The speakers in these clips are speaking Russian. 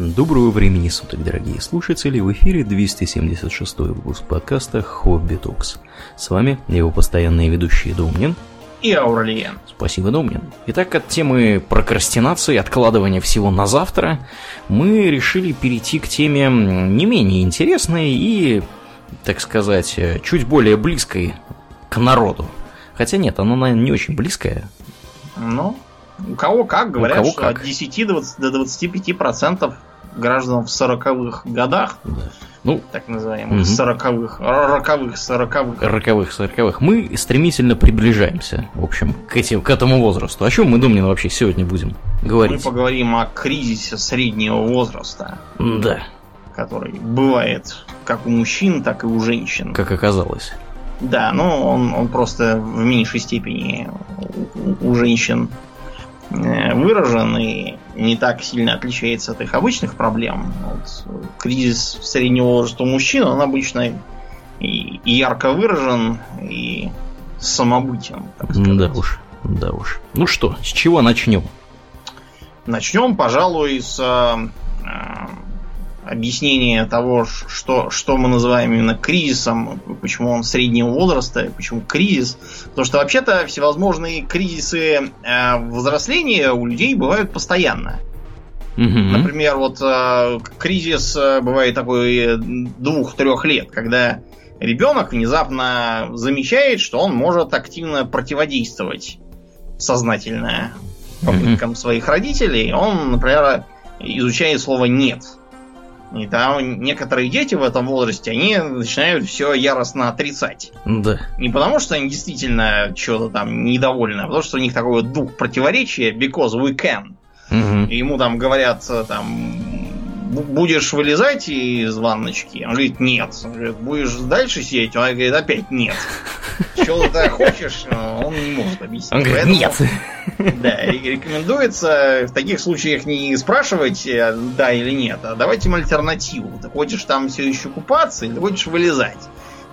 Доброго времени суток, дорогие слушатели! В эфире 276 выпуск подкаста «Хобби Токс». С вами его постоянные ведущие Домнин и Аурлиен. Спасибо, Домнин. Итак, от темы прокрастинации, откладывания всего на завтра, мы решили перейти к теме не менее интересной и, так сказать, чуть более близкой к народу. Хотя нет, она, наверное, не очень близкая. Ну, у кого как, говорят, кого что как. от 10 до, 20, до 25 процентов граждан в 40-х годах, да. ну, так называемых, угу. 40-х, роковых, 40-х. Роковых, 40-х. Мы стремительно приближаемся, в общем, к, этим, к этому возрасту. О чем мы, Думнин, вообще сегодня будем говорить? Мы поговорим о кризисе среднего возраста. Да. Который бывает как у мужчин, так и у женщин. Как оказалось. Да, но он, он просто в меньшей степени у, у женщин выражен и не так сильно отличается от их обычных проблем. Вот, кризис среднего возраста у мужчин, он обычно и, ярко выражен, и самобытен. Так сказать. Да уж, да уж. Ну что, с чего начнем? Начнем, пожалуй, с э, объяснение того, что, что мы называем именно кризисом, почему он среднего возраста, почему кризис. Потому что вообще-то всевозможные кризисы э, взросления у людей бывают постоянно. Угу. Например, вот э, кризис э, бывает такой двух-трех лет, когда ребенок внезапно замечает, что он может активно противодействовать сознательно попыткам угу. своих родителей. Он, например, изучает слово нет и там некоторые дети в этом возрасте, они начинают все яростно отрицать. Да. Не потому, что они действительно чего-то там недовольны, а потому что у них такой вот дух противоречия, because we can. Угу. И ему там говорят, там, будешь вылезать из ванночки? Он говорит, нет. Он говорит, будешь дальше сидеть? Он говорит, опять нет. Что ты хочешь, он не может объяснить. Он говорит, нет. Да, рекомендуется в таких случаях не спрашивать, э, да или нет, а давать им альтернативу. Ты хочешь там все еще купаться или хочешь вылезать?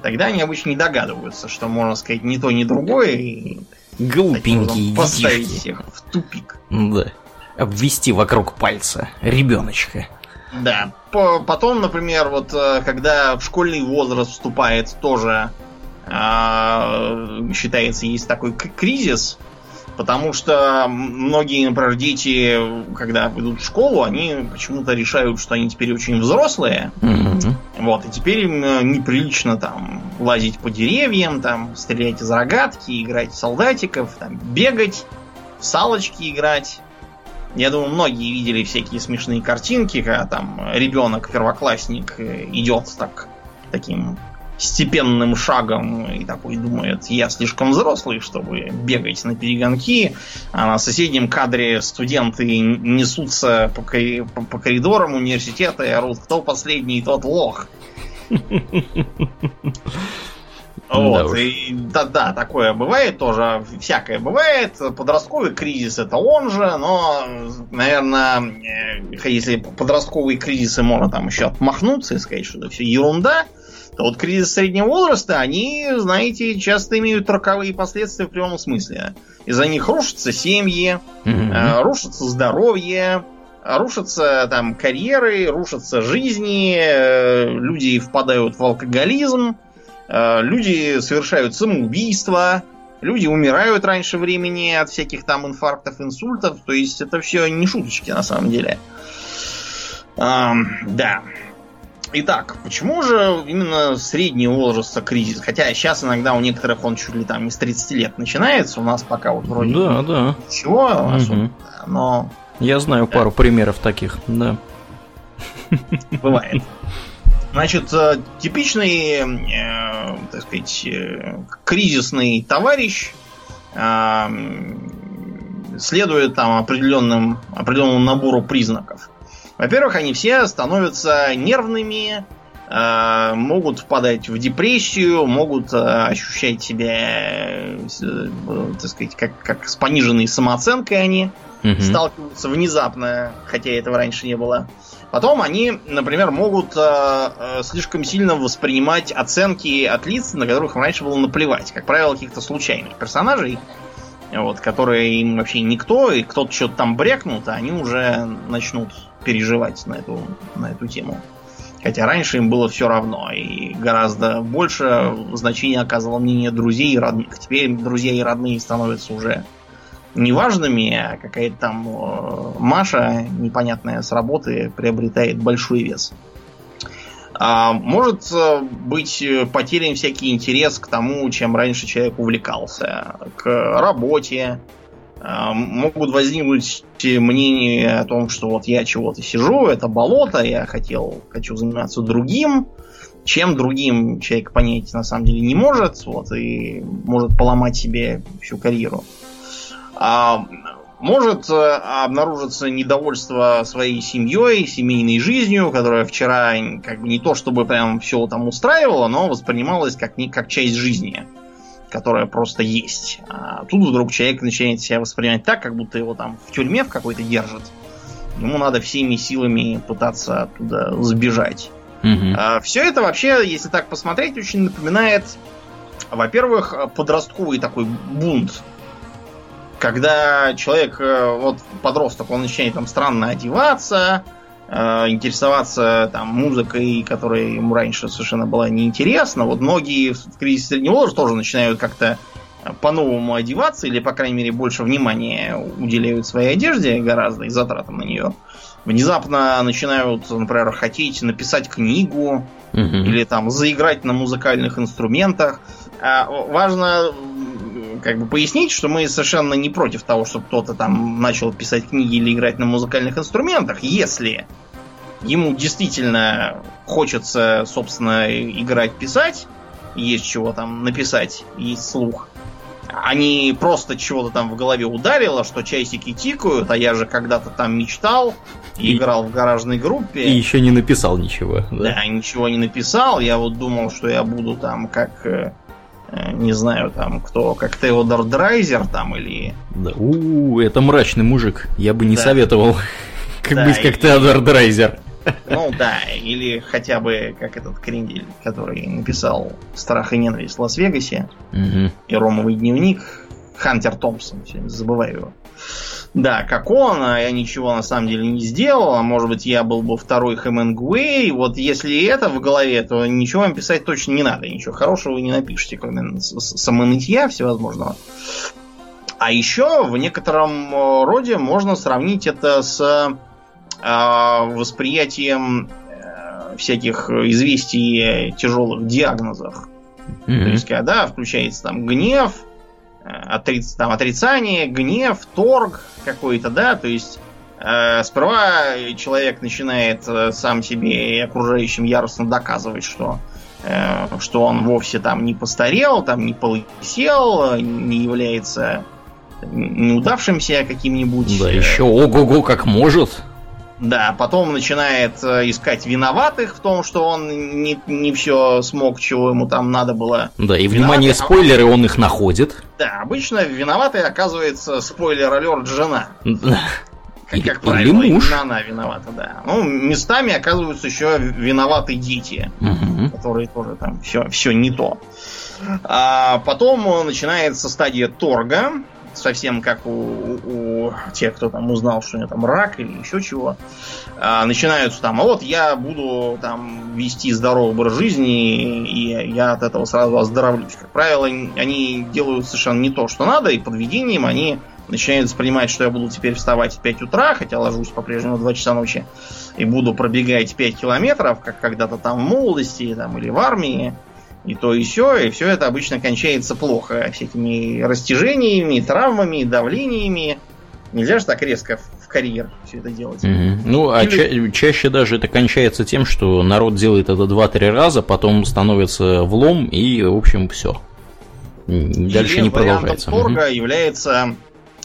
Тогда они обычно не догадываются, что можно сказать ни то, ни другое. И Глупенькие Поставить всех в тупик. Да. Обвести вокруг пальца ребеночка. Да. Потом, например, вот э, когда в школьный возраст вступает тоже а, считается есть такой кризис, потому что многие, например, дети, когда идут в школу, они почему-то решают, что они теперь очень взрослые. Mm-hmm. Вот, и теперь им э, неприлично там лазить по деревьям, там стрелять из рогатки, играть в солдатиков, там бегать, в салочки играть. Я думаю, многие видели всякие смешные картинки, когда там ребенок, первоклассник, э, идет так таким степенным шагом и такой думает, я слишком взрослый, чтобы бегать на перегонки, а на соседнем кадре студенты несутся по, по, коридорам университета и орут, кто последний, тот лох. Вот, да и да, да, такое бывает тоже, всякое бывает. Подростковый кризис это он же, но, наверное, э, если подростковые кризисы можно там еще отмахнуться и сказать, что это все ерунда, то вот кризис среднего возраста, они, знаете, часто имеют роковые последствия в прямом смысле. Из-за них рушатся семьи, mm-hmm. рушится здоровье, рушатся там карьеры, рушатся жизни, э, люди впадают в алкоголизм, люди совершают самоубийство, люди умирают раньше времени от всяких там инфарктов, инсультов. То есть это все не шуточки на самом деле. да. Итак, почему же именно среднего возраста кризис? Хотя сейчас иногда у некоторых он чуть ли там из 30 лет начинается, у нас пока вот вроде да, да. ничего, угу. но... Я знаю да. пару примеров таких, да. Бывает. Значит, э, типичный, э, так сказать, э, кризисный товарищ э, следует там определенным, определенному набору признаков. Во-первых, они все становятся нервными, э, могут впадать в депрессию, могут э, ощущать себя, э, так сказать, как, как с пониженной самооценкой они угу. сталкиваются внезапно, хотя этого раньше не было. Потом они, например, могут э, э, слишком сильно воспринимать оценки от лиц, на которых раньше было наплевать. Как правило, каких-то случайных персонажей, вот, которые им вообще никто, и кто-то что-то там брякнут, а они уже начнут переживать на эту, на эту тему. Хотя раньше им было все равно, и гораздо больше значения оказывало мнение друзей и родных. Теперь друзья и родные становятся уже неважными, а какая-то там э, Маша, непонятная с работы, приобретает большой вес. А, может э, быть потерян всякий интерес к тому, чем раньше человек увлекался, к работе. А, могут возникнуть мнения о том, что вот я чего-то сижу, это болото, я хотел, хочу заниматься другим, чем другим человек понять на самом деле не может, вот, и может поломать себе всю карьеру. Может э, обнаружиться недовольство своей семьей, семейной жизнью, которая вчера как бы не то чтобы прям все там устраивала, но воспринималась как, не, как часть жизни, которая просто есть. А тут вдруг человек начинает себя воспринимать так, как будто его там в тюрьме в какой-то держат. Ему надо всеми силами пытаться оттуда сбежать. Угу. А, все это вообще, если так посмотреть, очень напоминает, во-первых, подростковый такой бунт когда человек, э, вот подросток, он начинает там странно одеваться, э, интересоваться там музыкой, которая ему раньше совершенно была неинтересна. Вот многие в кризисе среднего возраста тоже начинают как-то по-новому одеваться, или, по крайней мере, больше внимания уделяют своей одежде гораздо и затратам на нее. Внезапно начинают, например, хотеть написать книгу угу. или там заиграть на музыкальных инструментах. А важно как бы пояснить, что мы совершенно не против того, чтобы кто-то там начал писать книги или играть на музыкальных инструментах, если ему действительно хочется, собственно, играть, писать, есть чего там написать, есть слух, а не просто чего-то там в голове ударило, что часики тикают, а я же когда-то там мечтал, и играл в гаражной группе. И еще не написал ничего. Да? да, ничего не написал. Я вот думал, что я буду там как э, не знаю, там, кто, как Теодор Драйзер там или... Да, у, -у это мрачный мужик, я бы не да. советовал как да, быть как и... Теодор Драйзер. Ну да, или хотя бы как этот Крендель, который написал «Страх и ненависть в Лас-Вегасе» угу. и «Ромовый дневник», Хантер Томпсон, забываю его. Да, как он, а я ничего на самом деле не сделал, а может быть я был бы второй Хемингуэй. Вот если это в голове, то ничего вам писать точно не надо, ничего хорошего вы не напишите, кроме самонытья всевозможного. А еще в некотором э, роде можно сравнить это с э, восприятием э, всяких известий тяжелых диагнозах. Mm-hmm. То есть, когда включается там гнев, отриц, там, отрицание, гнев, торг какой-то, да, то есть э, сперва человек начинает э, сам себе и окружающим яростно доказывать, что э, что он вовсе там не постарел, там не полысел, не является неудавшимся каким-нибудь. Да, еще ого-го как может. Да, потом начинает э, искать виноватых в том, что он не, не все смог, чего ему там надо было. Да, и внимание, Виноватый, спойлеры, он их находит. Да, обычно виноватой оказывается спойлер-алерт жена. Как, как правило, Или муж. она виновата, да. Ну, местами оказываются еще виноваты дети, угу. которые тоже там все, все не то. А потом начинается стадия торга, совсем как у, у тех, кто там узнал, что у него там рак или еще чего, а, начинаются там, а вот я буду там вести здоровый образ жизни, и я от этого сразу оздоровлюсь. Как правило, они делают совершенно не то, что надо, и под видением они начинают воспринимать, что я буду теперь вставать в 5 утра, хотя ложусь по-прежнему в 2 часа ночи, и буду пробегать 5 километров, как когда-то там в молодости там, или в армии, и то, и все, и все это обычно кончается плохо. Всякими растяжениями, травмами, давлениями. Нельзя же так резко в карьер все это делать. Угу. Ну, а Или... ча- чаще даже это кончается тем, что народ делает это 2-3 раза, потом становится влом, и, в общем, все. Дальше Или не продолжается. торга угу. является...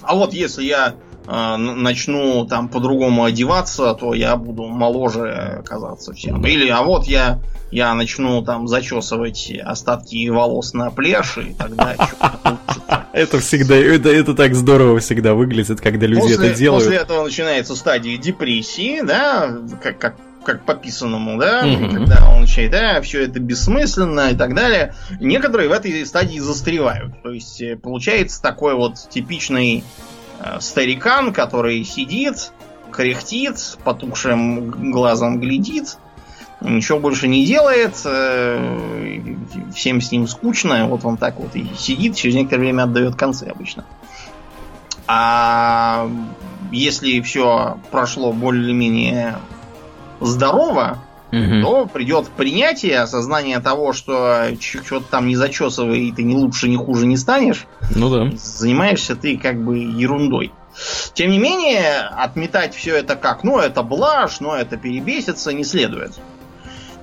А вот если я начну там по-другому одеваться, то я буду моложе казаться всем. Или а вот я я начну там зачесывать остатки волос на пляж, и тогда Это всегда, это, это так здорово всегда выглядит, когда люди после, это делают. После этого начинается стадия депрессии, да, как, как как по писанному, да, когда он начинает, да, все это бессмысленно и так далее. Некоторые в этой стадии застревают. То есть э, получается такой вот типичный старикан, который сидит, кряхтит, потухшим глазом глядит, ничего больше не делает, э, всем с ним скучно, вот он так вот и сидит, через некоторое время отдает концы обычно. А если все прошло более-менее здорово, угу. то придет принятие, осознание того, что что-то там не зачесывай, и ты ни лучше, ни хуже не станешь. Ну да. Занимаешься ты как бы ерундой. Тем не менее, отметать все это как, ну, это блажь, ну, это перебесится, не следует.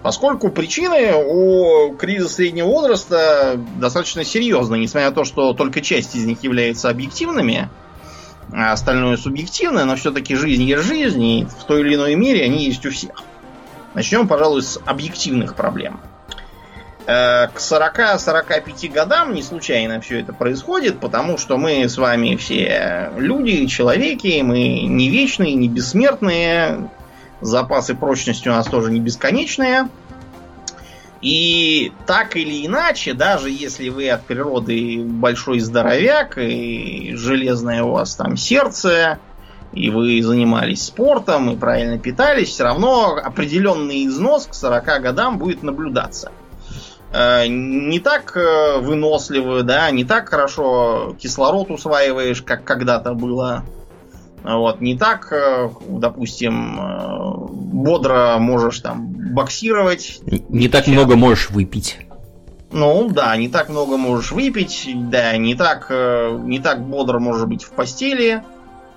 Поскольку причины у кризиса среднего возраста достаточно серьезные, несмотря на то, что только часть из них является объективными, а остальное субъективное, но все-таки жизнь есть жизнь, и в той или иной мере они есть у всех. Начнем, пожалуй, с объективных проблем. Э, к 40-45 годам не случайно все это происходит, потому что мы с вами все люди, человеки, мы не вечные, не бессмертные, запасы прочности у нас тоже не бесконечные. И так или иначе, даже если вы от природы большой здоровяк, и железное у вас там сердце, и вы занимались спортом, и правильно питались, все равно определенный износ к 40 годам будет наблюдаться. Э, не так э, выносливый, да, не так хорошо кислород усваиваешь, как когда-то было. Вот, не так, э, допустим, бодро можешь там боксировать. Не так много можешь выпить. Ну, да, не так много можешь выпить, да, не так, не так бодро можешь быть в постели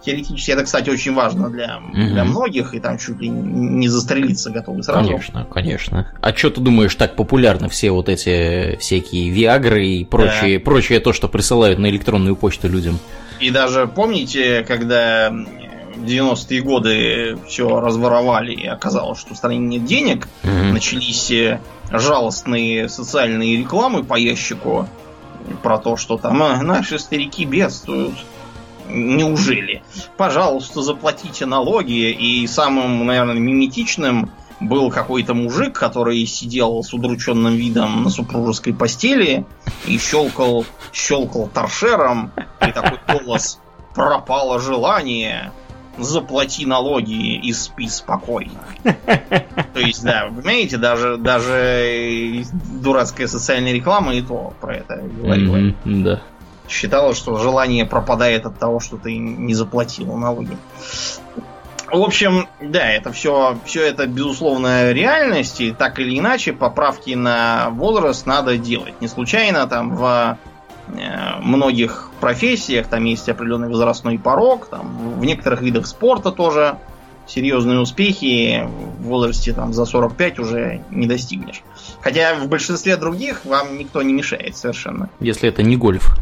теоретически это, кстати, очень важно для, угу. для многих, и там чуть ли не застрелиться готовы сразу. Конечно, конечно. А что ты думаешь, так популярны все вот эти всякие Виагры и прочее, да. прочее то, что присылают на электронную почту людям? И даже помните, когда в 90-е годы все разворовали и оказалось, что в стране нет денег, угу. начались э, жалостные социальные рекламы по ящику про то, что там «А, наши старики бедствуют, Неужели? Пожалуйста, заплатите налоги. И самым, наверное, миметичным был какой-то мужик, который сидел с удрученным видом на супружеской постели и щелкал, щелкал торшером, и такой голос «Пропало желание, заплати налоги и спи спокойно». То есть, да, понимаете, даже, даже дурацкая социальная реклама и то про это говорила. Mm-hmm, да считала, что желание пропадает от того, что ты не заплатил налоги. В общем, да, это все, все это безусловная реальность, и так или иначе поправки на возраст надо делать. Не случайно там в э, многих профессиях там есть определенный возрастной порог, там в некоторых видах спорта тоже серьезные успехи в возрасте там за 45 уже не достигнешь. Хотя в большинстве других вам никто не мешает совершенно. Если это не гольф.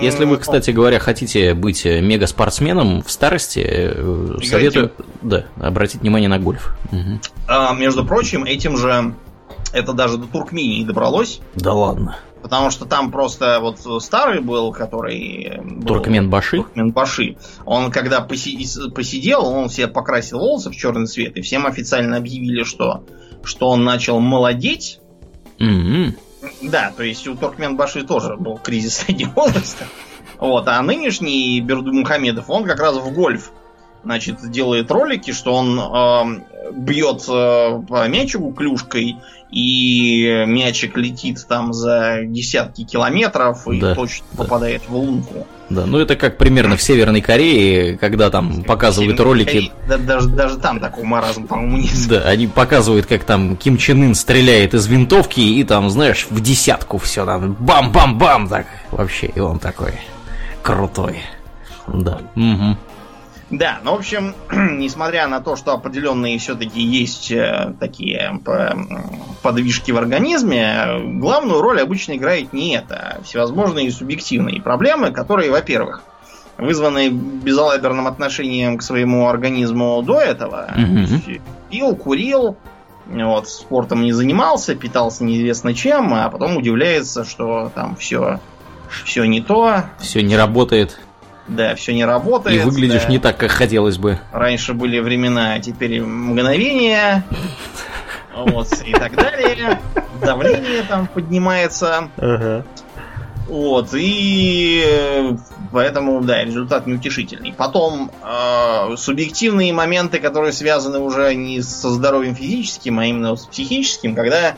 Если вы, кстати говоря, хотите быть э, мега-спортсменом в старости, э, советую да, обратить внимание на гольф. Угу. А, между прочим, этим же это даже до Туркмении добралось. Да ладно. Потому что там просто вот старый был, который... Туркмен Баши? Туркмен Баши. Он когда посидел, он себе покрасил волосы в черный цвет, и всем официально объявили, что, что он начал молодеть. Mm-hmm. Да, то есть у Туркменбаши тоже был кризис среднего возраста. Вот, а нынешний Берду Мухамедов, он как раз в гольф значит, делает ролики, что он э, бьет э, по мячику клюшкой, и мячик летит там за десятки километров и да, точно да. попадает в лунку. Да, ну это как примерно в Северной Корее, когда там показывают ролики. Корее, да, даже, даже там такого маразма, по-моему, нет. Да, они показывают, как там Ким Чен Ын стреляет из винтовки, и там, знаешь, в десятку все там бам-бам-бам, так вообще, и он такой крутой. Да. Угу. Да, ну, в общем, несмотря на то, что определенные все-таки есть э, такие подвижки в организме, главную роль обычно играет не это, а всевозможные субъективные проблемы, которые, во-первых, вызваны безалаберным отношением к своему организму до этого. Угу. Пил, курил, вот, спортом не занимался, питался неизвестно чем, а потом удивляется, что там все, все не то. Все не работает. Да, все не работает. И выглядишь да. не так, как хотелось бы. Раньше были времена, а теперь мгновения. Вот, и так далее. Давление там поднимается. Ага. Вот, и Поэтому, да, результат неутешительный. Потом э, субъективные моменты, которые связаны уже не со здоровьем физическим, а именно с психическим, когда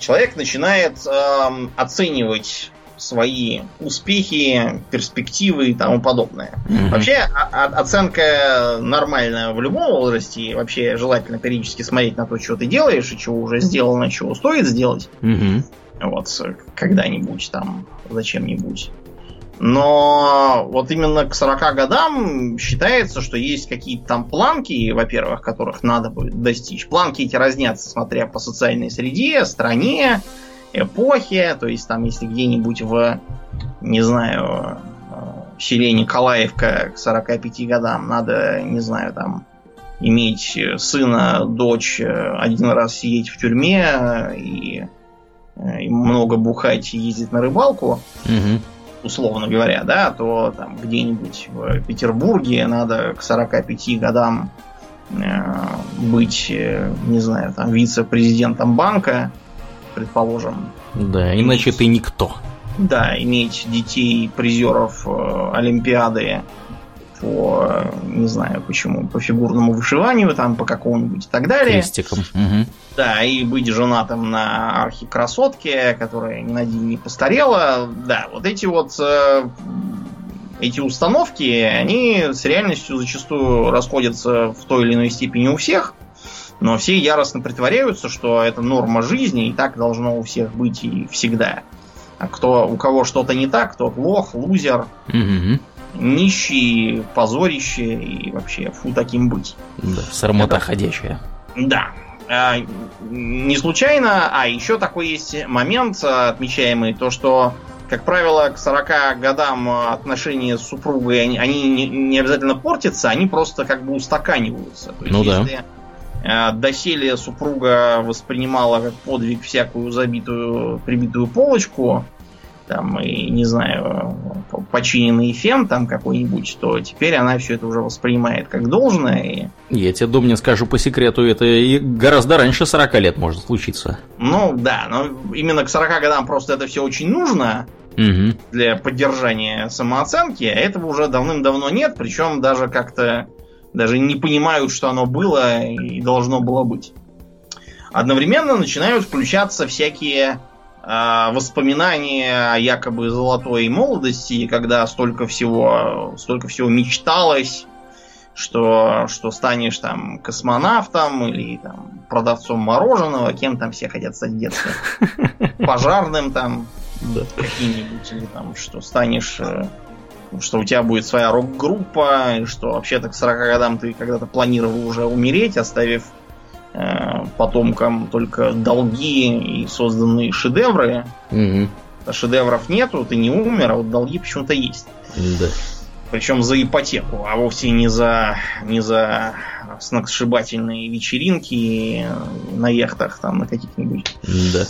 человек начинает э, оценивать свои успехи, перспективы и тому подобное. Mm-hmm. Вообще, оценка нормальная в любом возрасте. Вообще, желательно периодически смотреть на то, что ты делаешь, и чего уже сделано, чего стоит сделать. Мгм. Вот, когда-нибудь там, зачем-нибудь. Но вот именно к 40 годам считается, что есть какие-то там планки, во-первых, которых надо будет достичь. Планки эти разнятся, смотря по социальной среде, стране, эпохе. То есть там, если где-нибудь в, не знаю, э, селе Николаевка к 45 годам надо, не знаю, там иметь сына, дочь, э, один раз сидеть в тюрьме э, и, и много бухать и ездить на рыбалку, Мгм. условно говоря, да, то там где-нибудь в Петербурге надо к 45 годам быть, не знаю, там вице-президентом банка, предположим. Да, иначе ты никто. Да, иметь детей призеров э, Олимпиады по, э, не знаю почему, по фигурному вышиванию, там по какому-нибудь и так далее. Крестиком. Мгм. Да, и быть женатым на архикрасотке, которая ни на день не постарела. Да, вот эти вот э, эти установки, они с реальностью зачастую расходятся в той или иной степени у всех, но все яростно притворяются, что это норма жизни, и так должно у всех быть и всегда. А кто, у кого что-то не так, тот лох, лузер, Мгм. нищий, позорище и вообще фу таким быть. Да, срамота Это- ходячая. Да. А, Не случайно, а еще такой есть момент, а, отмечаемый, то что, как правило, к 40 годам а, отношения с супругой, они, они не, не обязательно портятся, они просто как бы устаканиваются. То есть, Ну да. если а, доселе супруга воспринимала как подвиг всякую забитую, прибитую полочку, там, и, не знаю, починенный фен там какой-нибудь, то теперь она все это уже воспринимает как должное, и Я тебе, Домнин, скажу по секрету, это и гораздо раньше 40 лет может случиться. Ну да, но именно к 40 годам просто это все очень нужно Мгм. для поддержания самооценки, а этого уже давным-давно нет, причем даже как-то даже не понимают, что оно было и должно было быть. Одновременно начинают включаться всякие а, воспоминания о якобы золотой молодости, когда столько всего, столько всего мечталось, что, что станешь там космонавтом или там продавцом мороженого, кем там все хотят стать в детстве. Пожарным там Да. каким-нибудь, или там, что станешь, э, что у тебя будет своя рок-группа, и что вообще-то к 40 годам ты когда-то планировал уже умереть, оставив э, потомкам только долги и созданные шедевры. Мгм. А шедевров нету, ты не умер, а вот долги почему-то есть. Да. Причем за ипотеку, а вовсе не за, не за сногсшибательные вечеринки на яхтах там на каких-нибудь. Да.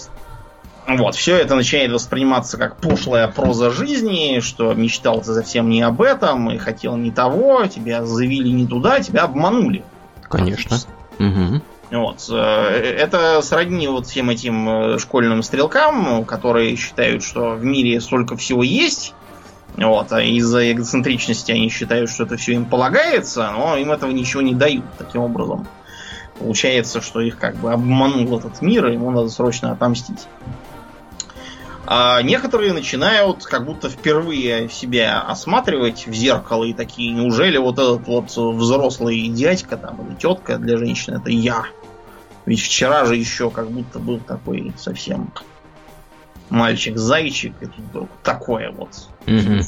Вот, все это начинает восприниматься как пошлая проза жизни, что мечтал ты совсем не об этом, и хотел не того, тебя завели не туда, тебя обманули. Конечно. Мгм. Вот. э, Это сродни вот всем этим э, школьным стрелкам, которые считают, что в мире столько всего есть, вот, а из-за эгоцентричности они считают, что это все им полагается, но им этого ничего не дают таким образом. Получается, что их как бы обманул этот мир, и ему надо срочно отомстить. А некоторые начинают как будто впервые себя осматривать в зеркало и такие, неужели вот этот вот взрослый дядька там или тетка для женщины это я? Ведь вчера же еще как будто был такой совсем мальчик-зайчик, и тут вдруг такое вот. Мгм.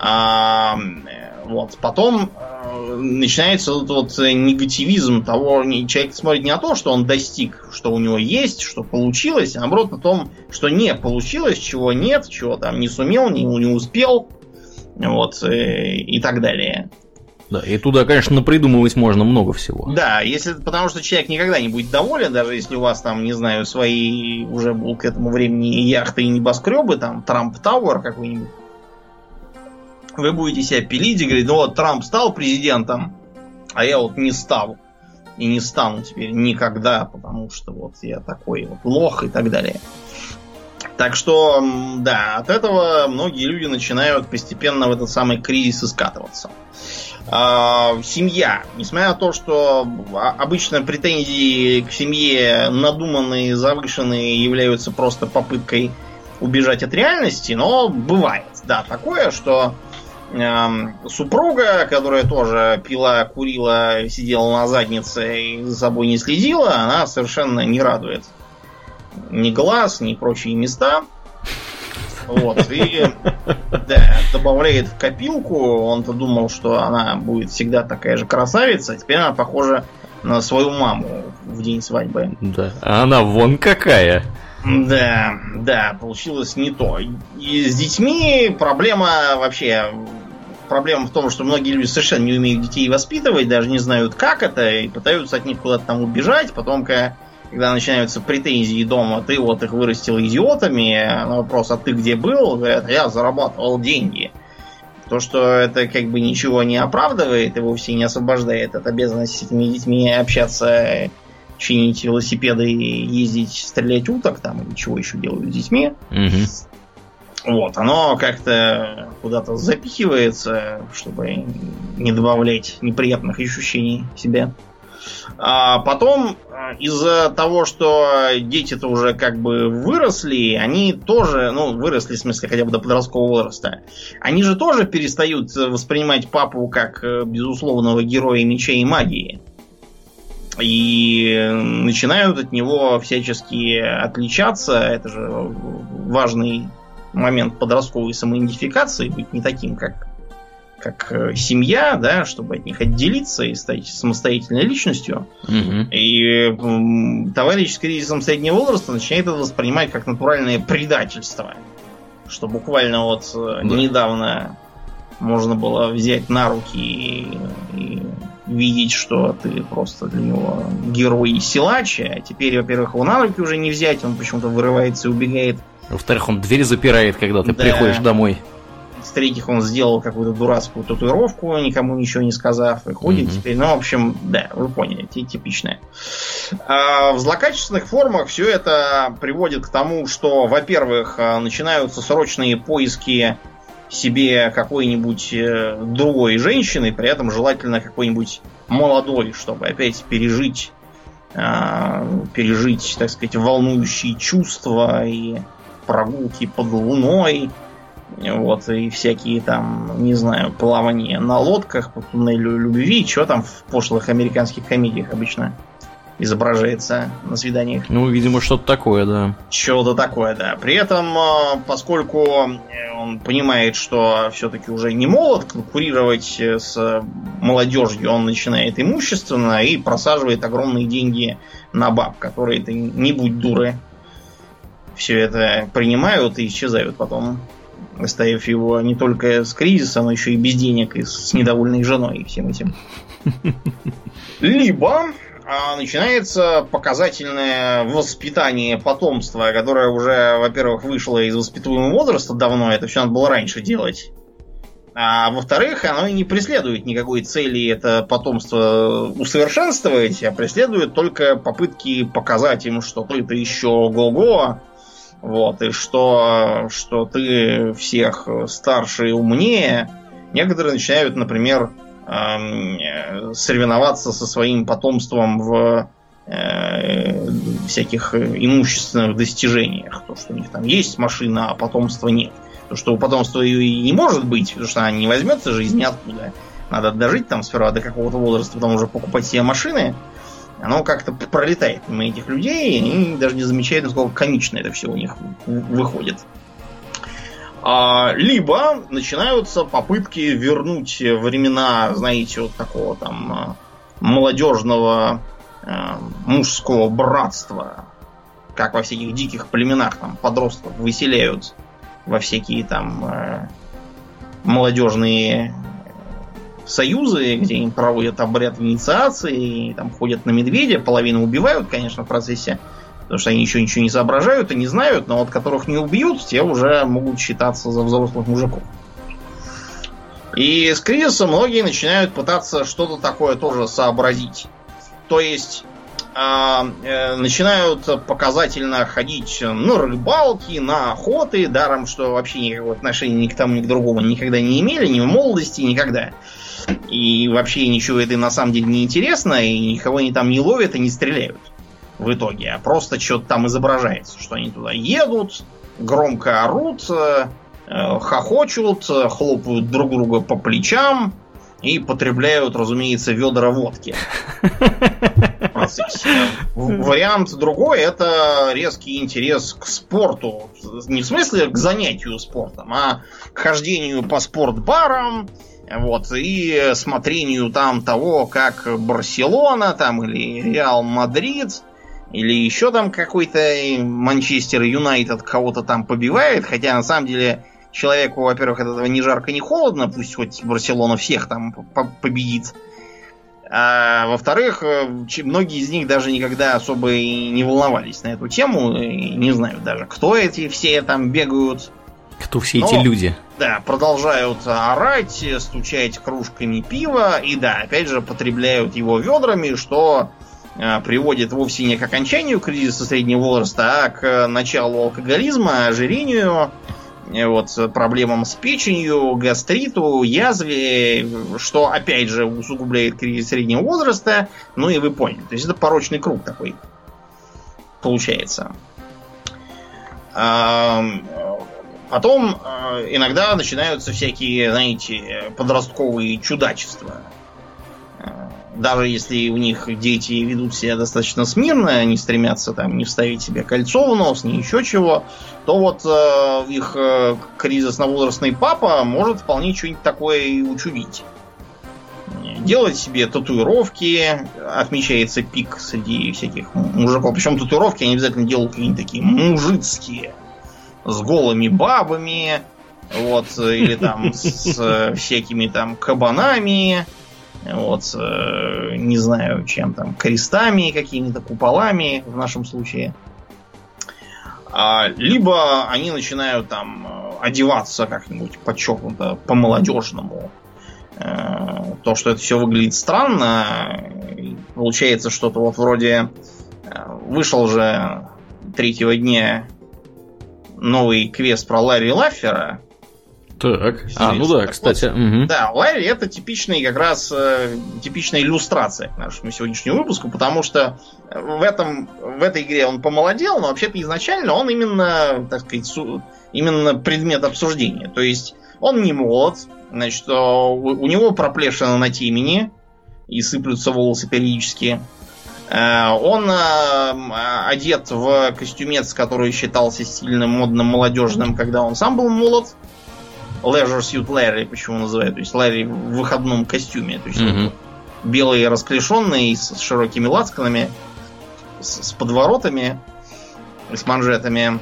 А, вот. Потом э, начинается вот, вот негативизм того, человек смотрит не на то, что он достиг, что у него есть, что получилось, а наоборот на том, что не получилось, чего нет, чего там не сумел, не, не успел, вот, э, и так далее. Да, и туда, конечно, придумывать можно много всего. Да, если, потому что человек никогда не будет доволен, даже если у вас там, не знаю, свои уже был к этому времени яхты и небоскребы, там Трамп Тауэр какой-нибудь. Вы будете себя пилить и говорить, ну вот Трамп стал президентом, а я вот не стал. И не стану теперь никогда, потому что вот я такой вот лох и так далее. Так что, да, от этого многие люди начинают постепенно в этот самый кризис скатываться. А, семья. Несмотря на то, что обычно претензии к семье надуманные, завышенные являются просто попыткой убежать от реальности, но бывает, да, такое, что э, супруга, которая тоже пила, курила, сидела на заднице и за собой не следила, она совершенно не радует ни глаз, ни прочие места. Вот, и да, добавляет в копилку. Он-то думал, что она будет всегда такая же красавица, а теперь она похожа на свою маму в день свадьбы. Да. А она вон какая. Да, да, получилось не то. И с детьми проблема вообще... Проблема в том, что многие люди совершенно не умеют детей воспитывать, даже не знают, как это, и пытаются от них куда-то там убежать. Потом, когда начинаются претензии дома, ты вот их вырастил идиотами, на вопрос, а ты где был, говорят, я зарабатывал деньги. То, что это как бы ничего не оправдывает и вовсе не освобождает от обязанности с этими детьми общаться, чинить велосипеды, ездить, стрелять уток там, или чего еще делают с детьми. Угу. Вот, оно как-то куда-то запихивается, чтобы не добавлять неприятных ощущений себе. А потом, а, из-за того, что дети-то уже как бы выросли, они тоже, ну, выросли, в смысле, хотя бы до подросткового возраста, они же тоже перестают воспринимать папу как э, безусловного героя меча и магии. И начинают от него всячески отличаться. Это же важный момент подростковой самоидентификации, быть не таким, как как э, семья, да, чтобы от них отделиться и стать самостоятельной личностью. Угу. И товарищ с кризисом среднего возраста начинает это воспринимать как натуральное предательство. Что буквально вот э, да. недавно можно было взять на руки и, и видеть, что ты просто для него герой и силач, а теперь, во-первых, его на руки уже не взять, он почему-то вырывается и убегает. Во-вторых, он дверь запирает, когда ты да. приходишь домой. В-третьих, он сделал какую-то дурацкую татуировку, никому ничего не сказав, и ходит mm-hmm. теперь. Ну, в общем, да, вы поняли, типичное. А в злокачественных формах все это приводит к тому, что, во-первых, а, начинаются срочные поиски себе какой-нибудь э, другой женщины, при этом желательно какой-нибудь молодой, чтобы опять пережить, а, пережить, так сказать, волнующие чувства и прогулки под луной, вот, и всякие там, не знаю, плавания на лодках по туннелю любви, что там в пошлых американских комедиях обычно изображается на свиданиях. Ну, видимо, что-то такое, да. Что-то такое, да. При этом, а, поскольку он понимает, что все-таки уже не молод, конкурировать с молодежью он начинает имущественно и просаживает огромные деньги на баб, которые-то не будь дуры. Все это принимают и исчезают потом оставив его не только с кризисом, но еще и без денег, и с недовольной женой и всем этим. Либо начинается показательное воспитание потомства, которое уже, во-первых, вышло из воспитуемого возраста давно, это все надо было раньше делать. А во-вторых, оно и не преследует никакой цели это потомство усовершенствовать, а преследует только попытки показать им, что ты-то еще го-го, вот, и что, что ты всех старше и умнее. Некоторые начинают, например, соревноваться со своим потомством в э, всяких имущественных достижениях. То, что у них там есть машина, а потомства нет. То, что у потомства и не может быть, потому что она не возьмется же из ниоткуда. Надо дожить там сперва до какого-то возраста, потом уже покупать себе машины оно как-то пролетает мимо этих людей, и даже не замечают, насколько комично это все у них выходит. А, либо начинаются попытки вернуть времена, знаете, вот такого там а, молодежного а, мужского братства, как во всяких диких племенах там подростков выселяют во всякие там молодежные союзы, где им проводят обряд инициации, и там ходят на медведя, половину убивают, конечно, в процессе, потому что они еще ничего не соображают и не знают, но вот которых не убьют, те уже могут считаться за взрослых мужиков. И с кризисом многие начинают пытаться что-то такое тоже сообразить. То есть, а, э, начинают показательно ходить на рыбалки, на охоты, даром, что вообще никакого отношения ни к тому, ни к другому никогда не имели, ни в молодости, никогда. И вообще ничего это на самом деле не интересно, и никого они там не ловят и не стреляют в итоге, а просто что-то там изображается, что они туда едут, громко орут, э, э, хохочут, хлопают друг друга по плечам и потребляют, разумеется, ведра водки. Вариант другой это резкий интерес к спорту. Не в смысле к занятию спортом, а к хождению по спортбарам, вот, и смотрению там того, как Барселона там или Реал Мадрид или еще там какой-то Манчестер Юнайтед кого-то там побивает, хотя на самом деле человеку, во-первых, от этого ни жарко, ни холодно, пусть хоть Барселона всех там победит. А во-вторых, э, многие из них даже никогда особо и не волновались на эту тему, и не знаю даже, кто эти все там бегают. Кто все Но, эти люди? Да, продолжают орать, стучать кружками пива, и да, опять же, потребляют его ведрами, что приводит вовсе не к окончанию кризиса среднего возраста, а к началу алкоголизма, ожирению, Э, вот, проблемам с печенью, гастриту, язве, что, опять же, усугубляет кризис среднего возраста. Ну и вы поняли. То есть это порочный круг такой получается. Потом э, иногда начинаются всякие, знаете, подростковые чудачества даже если у них дети ведут себя достаточно смирно, они стремятся там не вставить себе кольцо в нос, ни еще чего, то вот э, их э, кризисно-возрастный папа может вполне что-нибудь такое и учудить. Делать себе татуировки, отмечается пик среди всяких мужиков. Причем татуировки они обязательно делают какие-нибудь такие мужицкие, с голыми бабами, вот, или там с всякими там кабанами, вот, э, не знаю, чем там, крестами, какими-то куполами в нашем случае. А, либо они начинают там э, одеваться как-нибудь подчеркнуто по-молодежному. Э, то, что это все выглядит странно, получается что-то вот вроде вышел же третьего дня новый квест про Ларри Лаффера, так. А, ну да, кстати. Вот, угу. Да, Ларри это типичный как раз э, типичная иллюстрация к нашему сегодняшнему выпуску, потому что в этом в этой игре он помолодел, но вообще-то изначально он именно, так сказать, именно предмет обсуждения. То есть он не молод, значит, у, у него проплешина на темени и сыплются волосы периодически. Э, он э, одет в костюмец, который считался стильным, модным, молодежным, когда он сам был молод. Leisure Suit Larry, почему называют. То есть Ларри в выходном костюме. То есть mm-hmm. белый расклешенный, с широкими лацканами, с, с подворотами, с манжетами.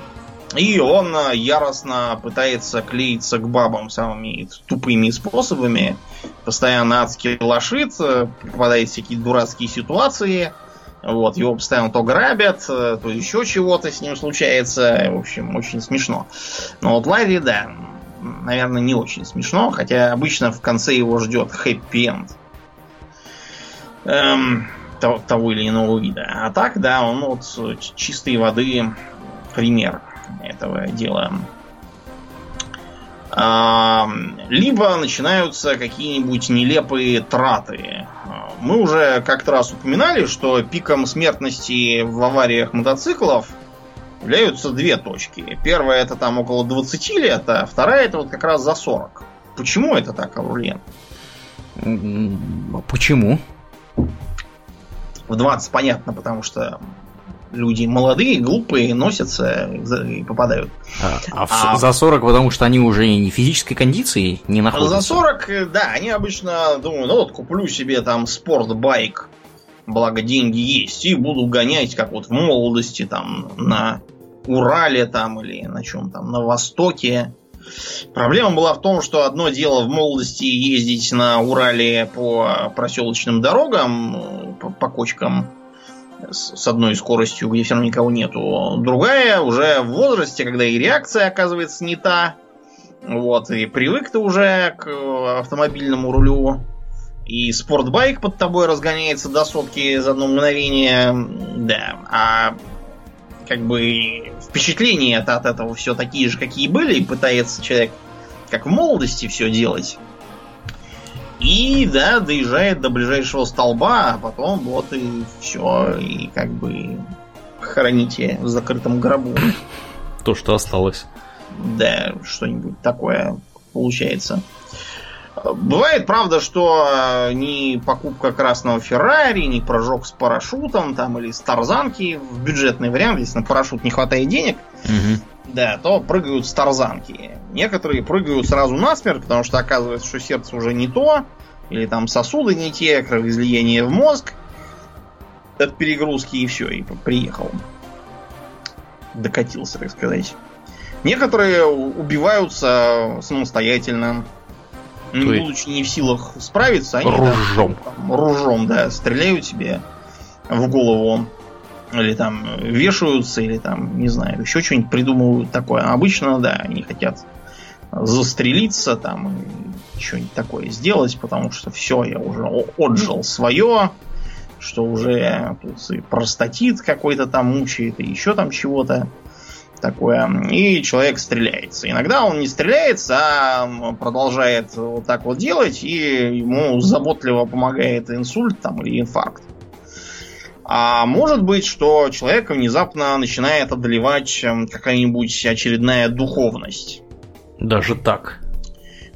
И он яростно пытается клеиться к бабам самыми тупыми способами. Постоянно адски лошит, попадает в всякие дурацкие ситуации. Вот, его постоянно то грабят, то еще чего-то с ним случается. В общем, очень смешно. Но вот Ларри, да, наверное, не очень смешно, хотя обычно в конце его ждет хэппи-энд эм, того, того или иного вида. А так, да, он вот чистой воды пример этого дела. Эм, либо начинаются какие-нибудь нелепые траты. Мы уже как-то раз упоминали, что пиком смертности в авариях мотоциклов – являются две точки. Первая это там около 20 лет, а вторая это вот как раз за 40. Почему это так, Аурлен? Почему? В 20 понятно, потому что люди молодые, глупые, носятся и попадают. А, а, а за 40, потому что они уже не физической кондиции не находятся? За 40, да, они обычно думают, ну вот куплю себе там спортбайк, благо деньги есть, и буду гонять, как вот в молодости, там, на Урале там или на чем там, на Востоке. Проблема была в том, что одно дело в молодости ездить на Урале по проселочным дорогам, по, по кочкам с одной скоростью, где все равно никого нету. Другая уже в возрасте, когда и реакция оказывается не та. Вот, и привык ты уже к автомобильному рулю. и спортбайк под тобой разгоняется до сотки за одно мгновение. Да. А как бы впечатления от этого все такие же, какие были, и пытается человек как в молодости все делать. И, да, доезжает до ближайшего столба, а потом вот и все, и как бы храните в закрытом гробу. То, что осталось. Да, что-нибудь такое получается. Бывает, правда, что э, ни покупка красного Феррари, ни прыжок с парашютом там или с тарзанки в бюджетный вариант, если на парашют не хватает денег, угу. да, то прыгают с тарзанки. Некоторые прыгают сразу насмерть, потому что оказывается, что сердце уже не то, или там сосуды не те, кровоизлияние в мозг от перегрузки и все, и приехал. Докатился, так сказать. Некоторые убиваются самостоятельно, не есть... будучи не в силах справиться, они ружом. Там, ружом, да, стреляют себе в голову. Или там вешаются, или там, не знаю, еще что-нибудь придумывают такое. обычно, да, они хотят застрелиться там что-нибудь такое сделать, потому что все, я уже отжил свое, что уже тут и простатит какой-то там мучает, и еще там чего-то такое. И человек стреляется. Иногда он не стреляется, а продолжает вот так вот делать, и ему заботливо помогает инсульт там, или инфаркт. А может быть, что человека внезапно начинает одолевать эм, какая-нибудь очередная духовность. Даже так.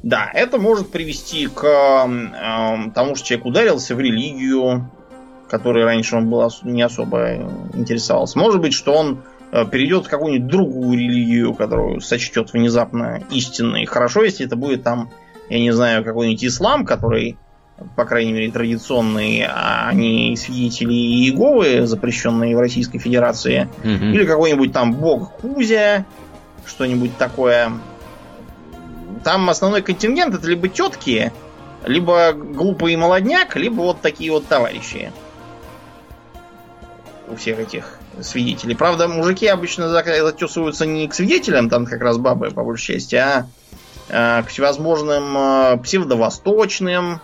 Да, это может привести к э, тому, что человек ударился в религию, которой раньше он был не особо интересовался. Может быть, что он перейдет в какую-нибудь другую религию, которую сочтет внезапно истинной. Хорошо, если это будет там, я не знаю, какой-нибудь ислам, который, по крайней мере, традиционный, а не свидетели Иеговы, запрещенные в Российской Федерации. Угу. Или какой-нибудь там бог Кузя, что-нибудь такое. Там основной контингент это либо тетки, либо глупый молодняк, либо вот такие вот товарищи. У всех этих свидетелей. Правда, мужики обычно затесываются не к свидетелям, там как раз бабы, по большей части, а, а к всевозможным а, псевдовосточным,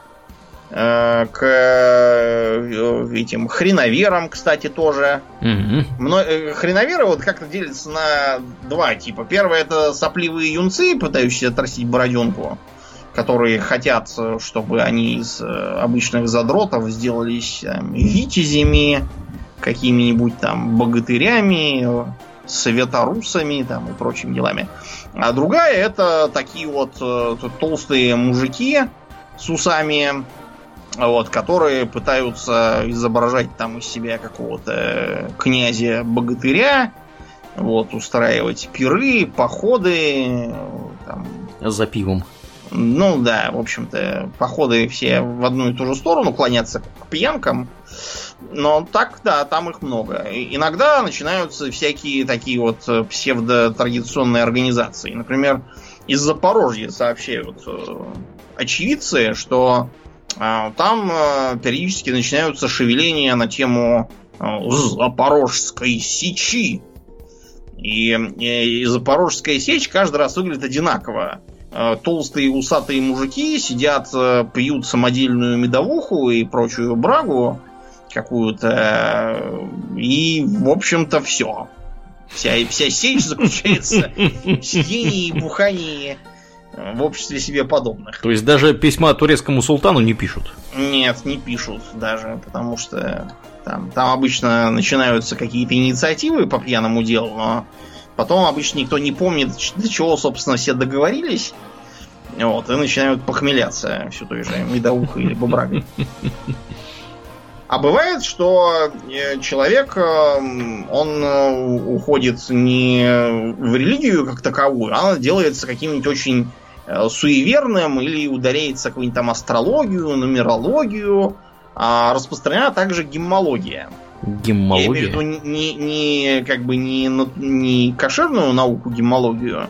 а, к э, этим хреноверам, кстати, тоже. Mm-hmm. Хреноверы вот как-то делятся на два типа. Первое это сопливые юнцы, пытающиеся отрастить бороденку которые хотят, чтобы они из обычных задротов сделались там, витязями, какими-нибудь там богатырями, светорусами там и прочими делами. А другая это такие вот э, толстые мужики с усами, вот, которые пытаются изображать там из себя какого-то князя-богатыря, вот, устраивать пиры, походы, там, За пивом. Ну да, в общем-то, походы все в одну и ту же сторону, клоняться к пьянкам. Но так, да, там их много. Иногда начинаются всякие такие вот э, псевдотрадиционные организации. Например, из Запорожья сообщают э, очевидцы, что э, там периодически начинаются шевеления на тему Запорожской сечи. И, и, и Запорожская сечь каждый раз выглядит одинаково. Толстые усатые мужики сидят, пьют самодельную медовуху и прочую брагу, какую-то. И, в общем-то, все. Вся, вся сеть заключается в сидении и бухании в обществе себе подобных. То есть даже письма турецкому султану не пишут? Нет, не пишут даже, потому что там, там обычно начинаются какие-то инициативы по пьяному делу, но потом обычно никто не помнит, до чего, собственно, все договорились. Вот, и начинают похмеляться все той же медоухой или бабрагой. А бывает, что э, человек, э, он э, уходит не в религию как таковую, а он делается каким-нибудь очень суеверным или ударяется какую-нибудь там астрологию, нумерологию, а распространена также геммология. Геммология? Я имею в виду не, не, как бы не, не кошерную науку геммологию,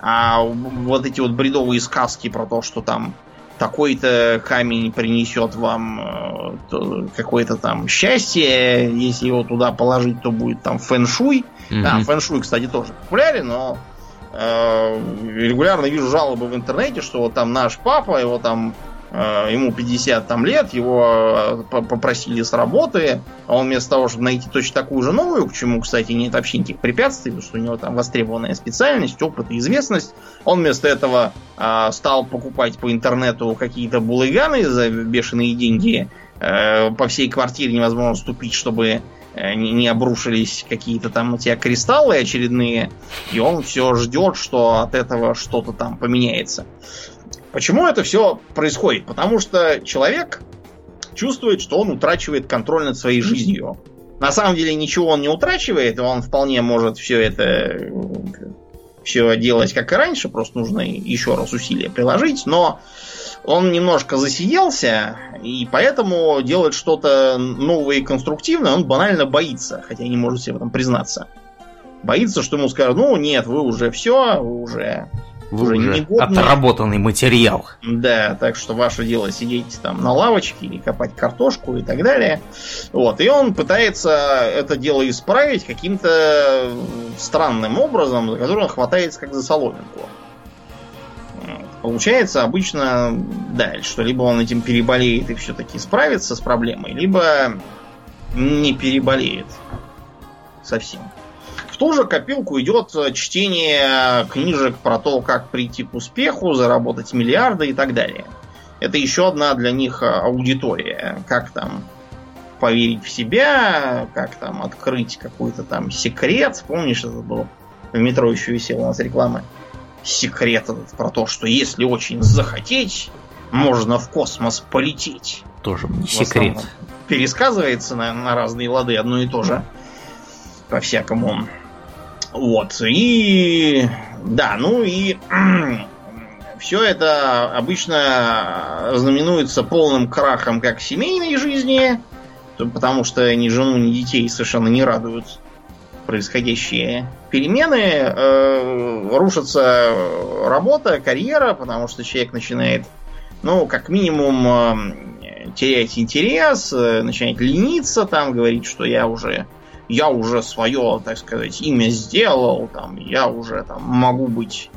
а вот эти вот бредовые сказки про то, что там такой-то камень принесет вам э, какое-то там счастье, если его туда положить, то будет там фэншуй. Mm-hmm. Да, фэншуй, кстати, тоже популярен, но э, регулярно вижу жалобы в интернете, что вот там наш папа, его там ему 50 там лет, его э, попросили с работы, а он вместо того, чтобы найти точно такую же новую, к чему, кстати, нет вообще никаких препятствий, потому что у него там востребованная специальность, опыт и известность, он вместо этого э, стал покупать по интернету какие-то булыганы за бешеные деньги, э, по всей квартире невозможно ступить, чтобы э, не, не обрушились какие-то там у тебя кристаллы очередные, и он все ждет, что от этого что-то там поменяется. Почему это все происходит? Потому что человек чувствует, что он утрачивает контроль над своей жизнью. На самом деле ничего он не утрачивает, он вполне может все это все делать как и раньше, просто нужно еще раз усилия приложить, но он немножко засиделся, и поэтому делать что-то новое и конструктивное он банально боится, хотя не может себе в этом признаться. Боится, что ему скажут, ну нет, вы уже все, вы уже вы уже, уже негодны. отработанный материал. Да, так что ваше дело сидеть там на лавочке или копать картошку и так далее. Вот, и он пытается это дело исправить каким-то странным образом, за который он хватается как за соломинку. Получается обычно, да, что либо он этим переболеет и все-таки справится с проблемой, либо не переболеет совсем. В ту же копилку идет э, чтение книжек про то, как прийти к успеху, заработать миллиарды и так далее. Это еще одна для них э, аудитория. Как там поверить в себя, как там открыть какой-то там секрет. Помнишь, это было в метро еще висела у нас реклама. Секрет этот про то, что если очень захотеть, можно в космос полететь. Тоже не секрет. Пересказывается на, на разные лады одно и то же. По-всякому. Вот. И да, ну и все это обычно знаменуется полным крахом как семейной жизни, потому что ни жену, ни детей совершенно не радуют происходящие перемены. Э, рушится работа, карьера, потому что человек начинает, ну, как минимум, э, терять интерес, э, начинает лениться, там, говорить, что я уже я уже свое, так сказать, имя сделал, там, я уже там могу быть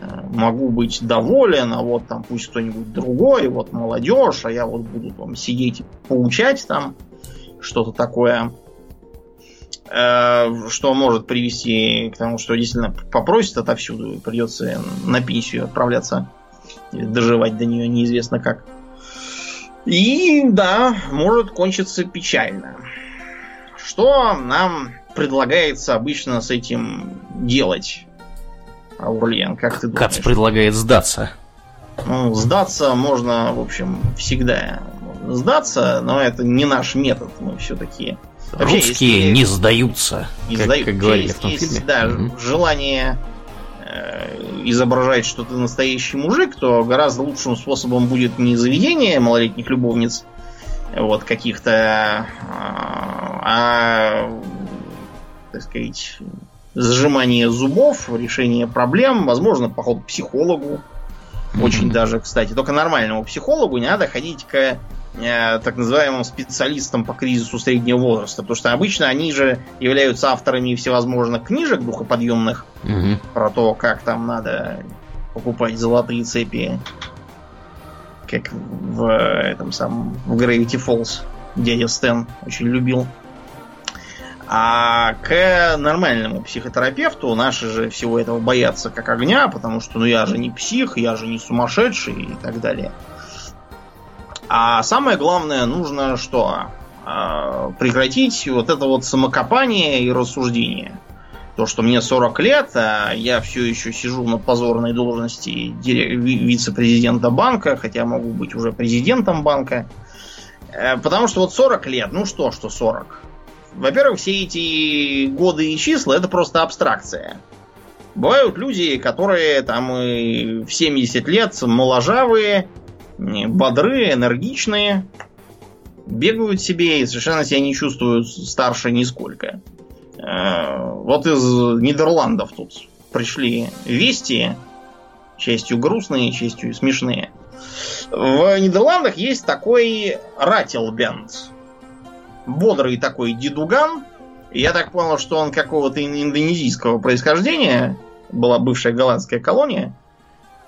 э, могу быть доволен, а вот там пусть кто-нибудь другой, вот молодежь, а я вот буду там сидеть поучать там что-то такое, э, что может привести к тому, что действительно попросят отовсюду, и придется на пенсию отправляться, доживать до нее неизвестно как. И да, может кончиться печально. Что нам предлагается обычно с этим делать, Аурлиен, как ты думаешь? Кац предлагает сдаться. Ну, сдаться можно, в общем, всегда сдаться, но это не наш метод. Мы все-таки... Русские если... не сдаются, не как, сдают. как говорили в том есть, фильме. Да, угу. желание э, изображать, что ты настоящий мужик, то гораздо лучшим способом будет не заведение малолетних любовниц, вот каких-то, а, а, так сказать, сжимание зубов, решение проблем, возможно, поход к психологу. Mm-hmm. Очень даже, кстати, только нормальному психологу не надо ходить к э, так называемым специалистам по кризису среднего возраста, потому что обычно они же являются авторами всевозможных книжек духоподъемных mm-hmm. про то, как там надо покупать золотые цепи как в этом самом в Gravity Falls дядя Стэн очень любил. А к нормальному психотерапевту наши же всего этого боятся как огня, потому что ну я же не псих, я же не сумасшедший и так далее. А самое главное, нужно что? А, прекратить вот это вот самокопание и рассуждение то, что мне 40 лет, а я все еще сижу на позорной должности вице-президента банка, хотя могу быть уже президентом банка. Э, потому что вот 40 лет, ну что, что 40? Во-первых, все эти годы и числа это просто абстракция. Бывают люди, которые там и в 70 лет моложавые, бодрые, энергичные, бегают себе и совершенно себя не чувствуют старше нисколько. Э, вот из Нидерландов тут пришли вести, частью грустные, частью смешные. В Нидерландах есть такой Рателбенд. Бодрый такой дедуган. Я так понял, что он какого-то индонезийского происхождения. Была бывшая голландская колония.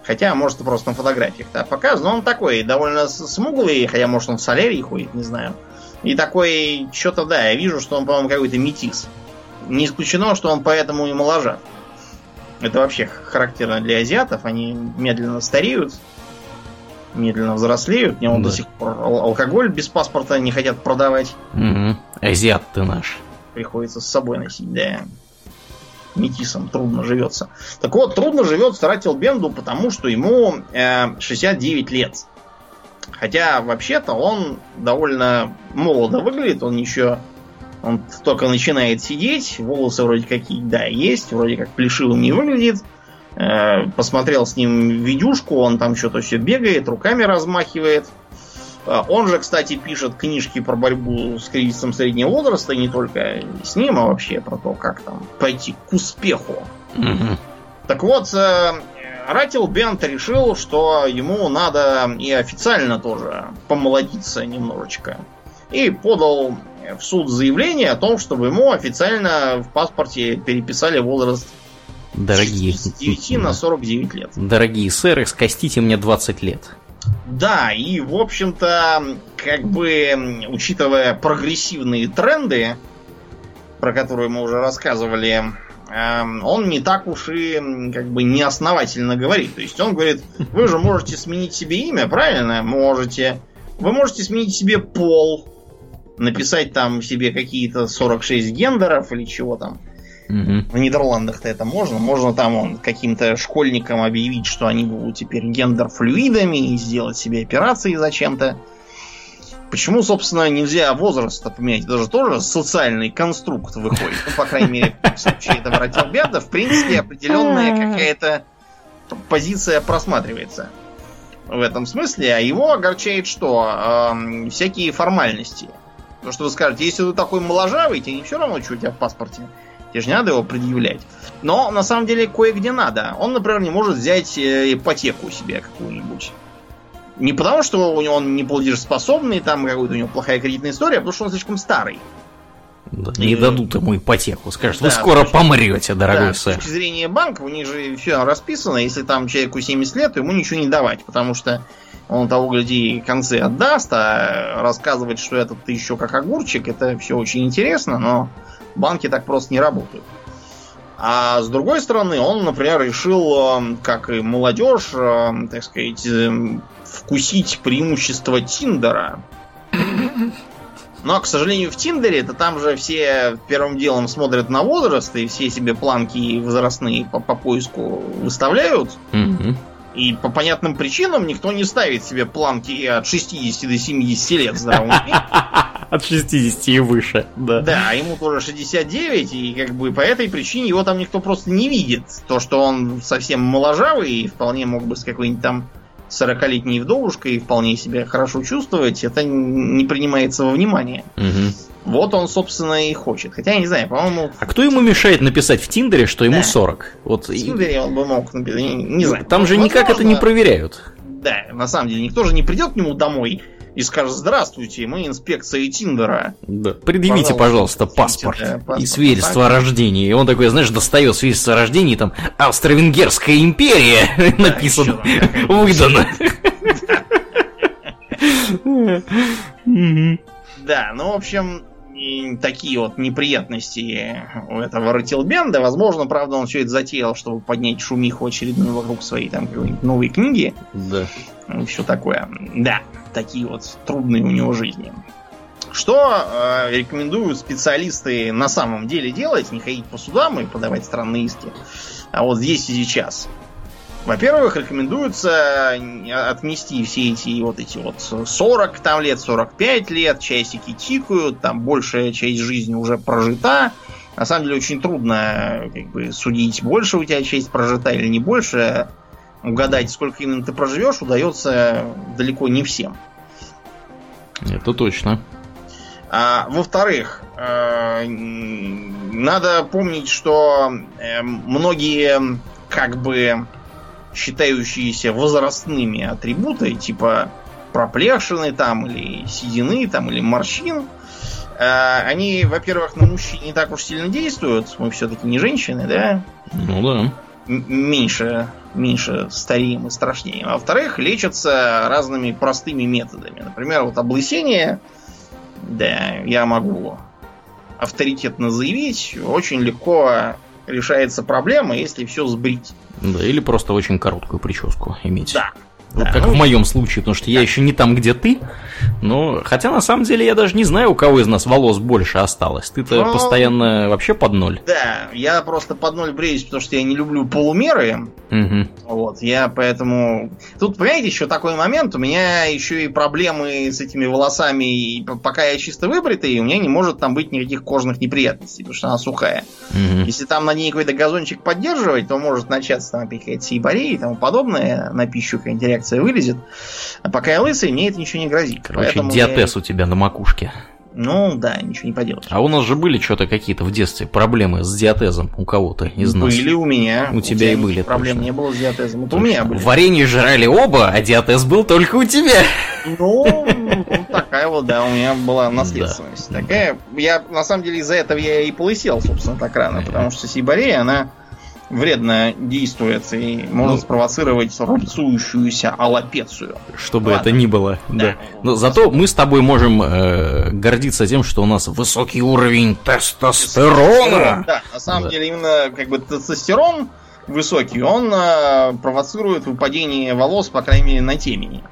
Хотя, может, просто на фотографиях да, показан. Но он такой, довольно смуглый, хотя, может, он в солярии ходит, не знаю. И такой, что-то, да, я вижу, что он, по-моему, какой-то метис. Не исключено, что он поэтому и моложав. Это вообще характерно для азиатов. Они медленно стареют, медленно взрослеют. Мне он да. до сих пор алкоголь без паспорта не хотят продавать. Угу. Азиат ты наш. Приходится с собой носить, да. Метисом трудно живется. Так вот, трудно живет Ратил Бенду, потому что ему э, 69 лет. Хотя, вообще-то, он довольно молодо выглядит, он еще он только начинает сидеть, волосы вроде какие, да, есть, вроде как плешивым не выглядит. Э, посмотрел с ним видюшку, он там что-то все бегает, руками размахивает. Э, он же, кстати, пишет книжки про борьбу с кризисом среднего возраста, и не только с ним, а вообще про то, как там пойти к успеху. Угу. Так вот, э, Ратил Бент решил, что ему надо и официально тоже помолодиться немножечко. И подал в суд заявление о том, чтобы ему официально в паспорте переписали возраст Дорогие. С 9 на 49 лет. Дорогие сэры, скостите мне 20 лет. Да, и, в общем-то, как бы, учитывая прогрессивные тренды, про которые мы уже рассказывали, эм, он не так уж и как бы неосновательно говорит. То есть он говорит, вы же можете сменить себе имя, правильно? Можете. Вы можете сменить себе пол, написать там себе какие-то 46 гендеров или чего там. Угу. В Нидерландах-то это можно. Можно там он каким-то школьникам объявить, что они будут теперь гендер-флюидами и сделать себе операции зачем-то. Почему, собственно, нельзя возраст поменять? Это же тоже социальный конструкт выходит. Ну, по крайней мере, в случае этого Роттерберда, в принципе, определенная какая-то позиция просматривается в этом смысле. А его огорчает что? Эм, всякие формальности. Потому что вы скажете, если вы такой моложавый, тебе не все равно, что у тебя в паспорте. Тебе же не надо его предъявлять. Но на самом деле кое-где надо. Он, например, не может взять э, ипотеку себе какую-нибудь. Не потому, что у него он не платежеспособный, там какая-то у него плохая кредитная история, а потому что он слишком старый. Да, не и... дадут ему ипотеку. Скажут, да, вы скоро точки... помрете, дорогой да, сэр. С точки зрения банка, у них же все расписано. Если там человеку 70 лет, то ему ничего не давать, потому что он того, гляди, концы отдаст, а рассказывать, что этот ты еще как огурчик, это все очень интересно, но банки так просто не работают. А с другой стороны, он, например, решил, э, как и молодежь, э, так сказать, э, вкусить преимущество Тиндера. Но, к сожалению, в Тиндере, это там же все первым делом смотрят на возраст, и все себе планки возрастные по, по поиску выставляют. Mm-hmm. И по понятным причинам никто не ставит себе планки от 60 до 70 лет здравым От 60 и выше, да. Да, а ему тоже 69, и как бы по этой причине его там никто просто не видит. То, что он совсем моложавый и вполне мог бы с какой-нибудь там 40-летней вдовушкой вполне себя хорошо чувствовать, это не принимается во внимание. Угу. Вот он, собственно, и хочет. Хотя я не знаю, по-моему. А кто ему мешает написать в Тиндере, что ему да. 40? Вот в Тиндере он бы мог написать. Не, не знаю. Там же Возможно, никак это не проверяют. Да, на самом деле, никто же не придет к нему домой и скажет: Здравствуйте, мы инспекция Тиндера. Да. Предъявите, пожалуйста, паспорт, да, паспорт и свидетельство о рождении. И он такой, знаешь, достает свидетельство о рождении, там Австро-Венгерская империя написано, выдано. Да, ну, в общем, такие вот неприятности у этого Ротилбенда. Возможно, правда, он все это затеял, чтобы поднять шумиху очередную вокруг своей там какой-нибудь новой книги. Да. Ну, все такое. Да, такие вот трудные у него жизни. Что э, рекомендуют специалисты на самом деле делать? Не ходить по судам и подавать странные иски. А вот здесь и сейчас. Во-первых, рекомендуется отнести все эти вот эти вот 40 там лет, 45 лет, часики тикают, там большая часть жизни уже прожита. На самом деле очень трудно как бы судить, больше у тебя часть прожита или не больше. Угадать, сколько именно ты проживешь, удается далеко не всем. Это точно. А, во-вторых, э, надо помнить, что э, многие как бы считающиеся возрастными атрибуты, типа проплешины там, или седины там, или морщин, э, они, во-первых, на мужчин не так уж сильно действуют. Мы все-таки не женщины, да? Ну да. меньше, меньше стареем и страшнее. А во-вторых, лечатся разными простыми методами. Например, вот облысение, да, я могу авторитетно заявить, очень легко решается проблема, если все сбрить. Да, или просто очень короткую прическу иметь. Да, вот да, как ну, в моем случае, потому что я еще не там, где ты. Но хотя на самом деле я даже не знаю, у кого из нас волос больше осталось. Ты-то Ну, постоянно вообще под ноль. Да, я просто под ноль бреюсь, потому что я не люблю полумеры. Мгм. Вот, я поэтому... Тут, понимаете, еще такой момент, у меня еще и проблемы с этими волосами, и пока я чисто выбритый, у меня не может там быть никаких кожных неприятностей, потому что она сухая. Мгм. Если там на ней какой-то газончик поддерживать, то может начаться там какая-то сибария и тому подобное, на пищу какая-нибудь реакция вылезет. А пока я лысый, мне это ничего не грозит. Короче, Поэтому я- диатез у тебя на макушке. Ну, да, ничего не поделаешь. А у нас же были что-то какие-то в детстве проблемы с диатезом у кого-то из нас. Были у меня. У тебя и никаких были, Проблем точно. не было с диатезом. Это у меня были. Варенье жрали оба, а диатез был только у тебя. Ну, ну, такая вот, да, у меня была наследственность. Такая, я, на самом деле, из-за этого я и полысел, собственно, так рано, потому что сибария, она вредно действует и может Ну. спровоцировать рубцующуюся аллопецию. Что бы Ладно. это ни было. Да. Да. Но зато мы с тобой можем э, гордиться тем, что у нас высокий уровень тестостерона. Да, на самом Да. деле, именно как бы тестостерон высокий, он э, провоцирует выпадение волос, по крайней мере, на темени.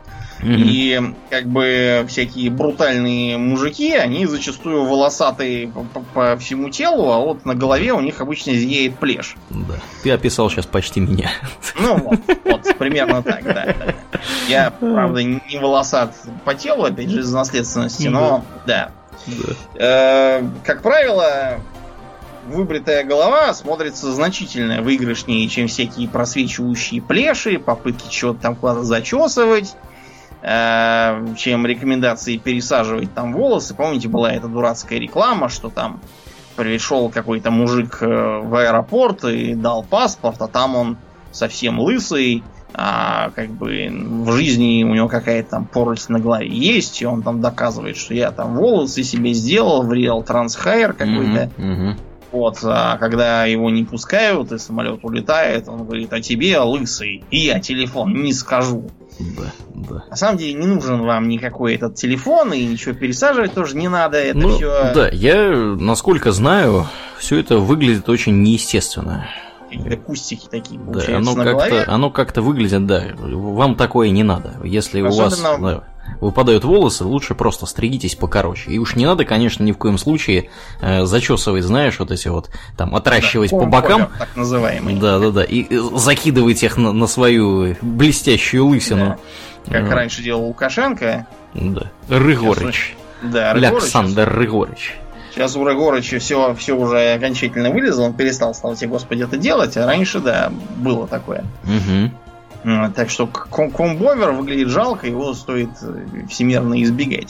Мгм. И как бы всякие брутальные мужики, они зачастую волосатые по, всему телу, а вот на голове у них обычно зияет плешь. Да. Ты описал сейчас почти меня. Ну вот, вот примерно так, да. да. Я, правда, не волосат по телу, опять же, из наследственности, но да. Э, Как правило, выбритая голова смотрится значительно выигрышнее, чем всякие просвечивающие плеши, попытки чего-то там куда-то зачесывать, э, чем рекомендации пересаживать там волосы. Помните, была эта дурацкая реклама, что там пришел какой-то мужик э, в аэропорт и дал паспорт, а там он совсем лысый, а как бы в жизни у него какая-то там поросль на голове есть, и он там доказывает, что я там волосы себе сделал в Real Transhair какой-то. Мгм, мгм. Вот, а когда его не пускают, и самолет улетает, он говорит, а тебе, лысый, и я телефон не скажу. Да, да. На самом деле не нужен вам никакой этот телефон, и ничего пересаживать тоже не надо. Это Ну, все да, я, насколько знаю, все это выглядит очень неестественно. какие-то кустики такие Да, оно как-то, оно как-то выглядит, да. Вам такое не надо. Если у вас Особенно- да, выпадают волосы, лучше просто стригитесь покороче. И уж не надо, конечно, ни в коем случае э, зачесывать, знаешь, вот эти вот там отращивать Да, по бокам. так называемый. Да, да, да. И э, закидывать их на, на свою блестящую лысину. Как Вот. раньше делал Лукашенко. Да. Рыгорыч. Да, Рыгорыч. Александр Рыгорич. Сейчас у Рыгорыча все, все уже окончательно вылезло, он перестал, слава тебе, Господи, это делать, а раньше, да, было такое. Угу. М, Так что ком- комбовер выглядит жалко, его стоит э, всемирно избегать.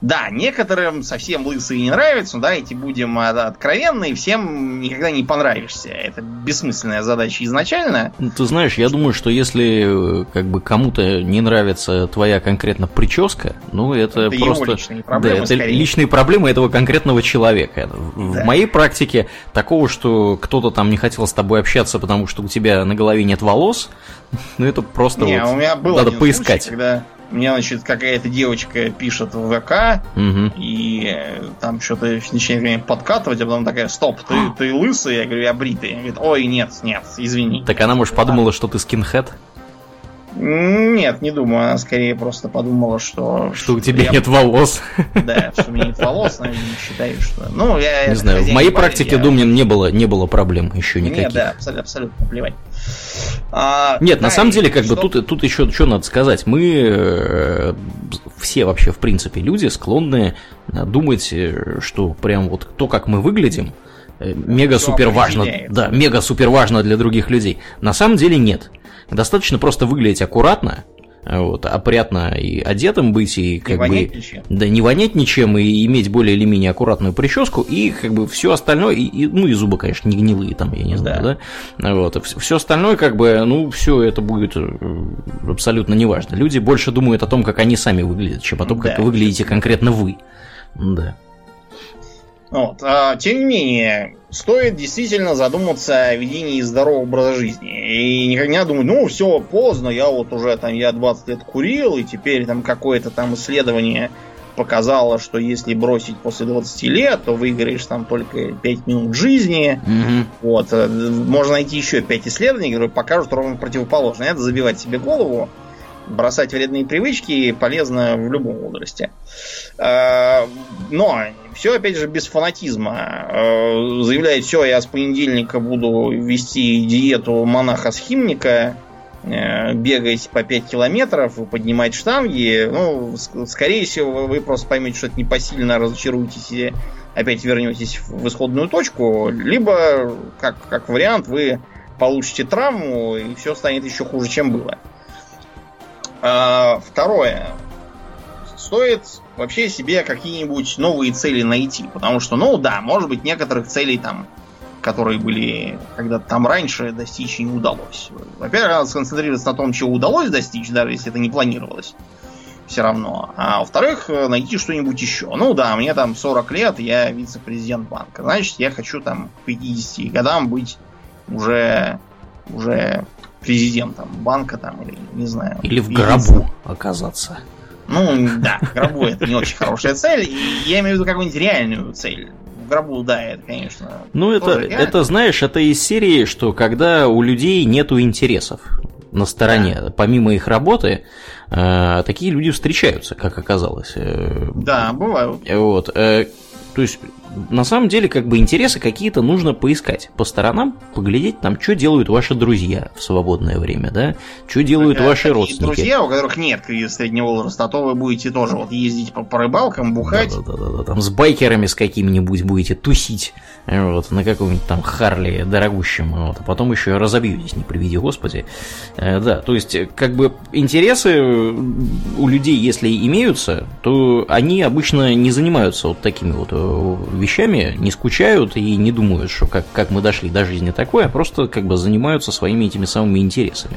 Да, некоторым совсем лысые не нравятся, но давайте будем э, откровенны, всем никогда не понравишься. Это бессмысленная задача изначально. Ну, Ты знаешь, я думаю, что если э, как бы кому-то не нравится твоя конкретно прическа, ну это, Это просто личные проблемы, да, это скорее. личные проблемы этого конкретного человека. В Да. моей практике такого, что кто-то там не хотел с тобой общаться, потому что у тебя на голове нет волос, ну это просто Не, вот у меня был надо поискать. случай, когда мне, значит, какая-то девочка пишет в ВК, Мгм. и э, там что-то начинает меня подкатывать, а потом такая, стоп, ты, ты лысый? Я говорю, я бритый. Она говорит, ой, нет, нет, извини. Так она, может, подумала, что ты скинхед, Нет, не думаю, она скорее просто подумала, что... что у тебя я- нет волос. Да, что у меня нет волос, наверное, не считаю, что... Ну, я... Не знаю, в моей практике, я- не было, не было проблем еще никаких. да, абсолютно, абсолютно плевать. А, Нет, на самом деле, как бы тут, тут еще что надо сказать. Мы э, все вообще, в принципе, люди склонны э, думать, э, что прям вот то, как мы выглядим, мега-супер важно. Да, мега-супер важно для других людей. На самом деле нет. Достаточно просто выглядеть аккуратно, вот, опрятно и одетым быть, и как вонять бы... ничем. Да, не вонять ничем и иметь более или менее аккуратную прическу, и как бы все остальное, и, и- ну и зубы, конечно, не гнилые там, я не знаю, да. Вот, все остальное, как бы, ну, все это будет э, абсолютно неважно. Люди больше думают о том, как они сами выглядят, чем о том, как Да, выглядите конкретно вы. Да. Вот. А, тем не менее, стоит действительно задуматься о ведении здорового образа жизни. И никогда не думать, ну, все, поздно, я вот уже там, я 20 лет курил, и теперь там какое-то там исследование показало, что если бросить после 20 лет, то выиграешь там только 5 минут жизни. Мгм. Вот. э, Можно найти еще 5 исследований, которые покажут ровно противоположное. Это забивать себе голову. Бросать вредные привычки полезно в любом возрасте. Э, Но все, опять же, без фанатизма. Э, Заявляет, все, я с понедельника буду вести диету монаха-схимника, э, бегать по 5 километров, поднимать штанги. Ну, ск- скорее всего, вы просто поймете, что это непосильно, разочаруетесь и опять вернетесь в исходную точку. Либо, как, как вариант, вы получите травму, и все станет еще хуже, чем было. А, второе. Стоит вообще себе какие-нибудь новые цели найти. Потому что, ну да, может быть, некоторых целей там, которые были когда-то там раньше, достичь не удалось. Во-первых, надо сконцентрироваться на том, чего удалось достичь, даже если это не планировалось. Все равно. А во-вторых, найти что-нибудь еще. Ну да, мне там 40 лет, я вице-президент банка. Значит, я хочу там к 50 годам быть уже, уже президентом банка там, или не знаю. Или в гробу оказаться. Ну, да, в гробу это не очень хорошая цель. Я имею в виду какую-нибудь реальную цель. В гробу, да, это, конечно. Ну, это, это, знаешь, это из серии, что когда у людей нету интересов на стороне, помимо их работы, э, такие люди встречаются, как оказалось. Э, Да, бывают. Вот. э, то есть, на самом деле, как бы интересы какие-то нужно поискать по сторонам, поглядеть там, что делают ваши друзья в свободное время, да, что делают Когда ваши родственники. друзья, у которых нет кризиса среднего возраста, а то вы будете тоже вот ездить по, по рыбалкам, бухать. Да-да-да, там с байкерами с какими-нибудь будете тусить, э, вот, на каком-нибудь там Харли дорогущем, вот, а потом еще разобьетесь, не приведи господи. Э, да, то есть, э, как бы интересы э, у людей, если имеются, то они обычно не занимаются вот такими вот э, вещами, не скучают и не думают, что как, как мы дошли до жизни такой, а просто как бы занимаются своими этими самыми интересами.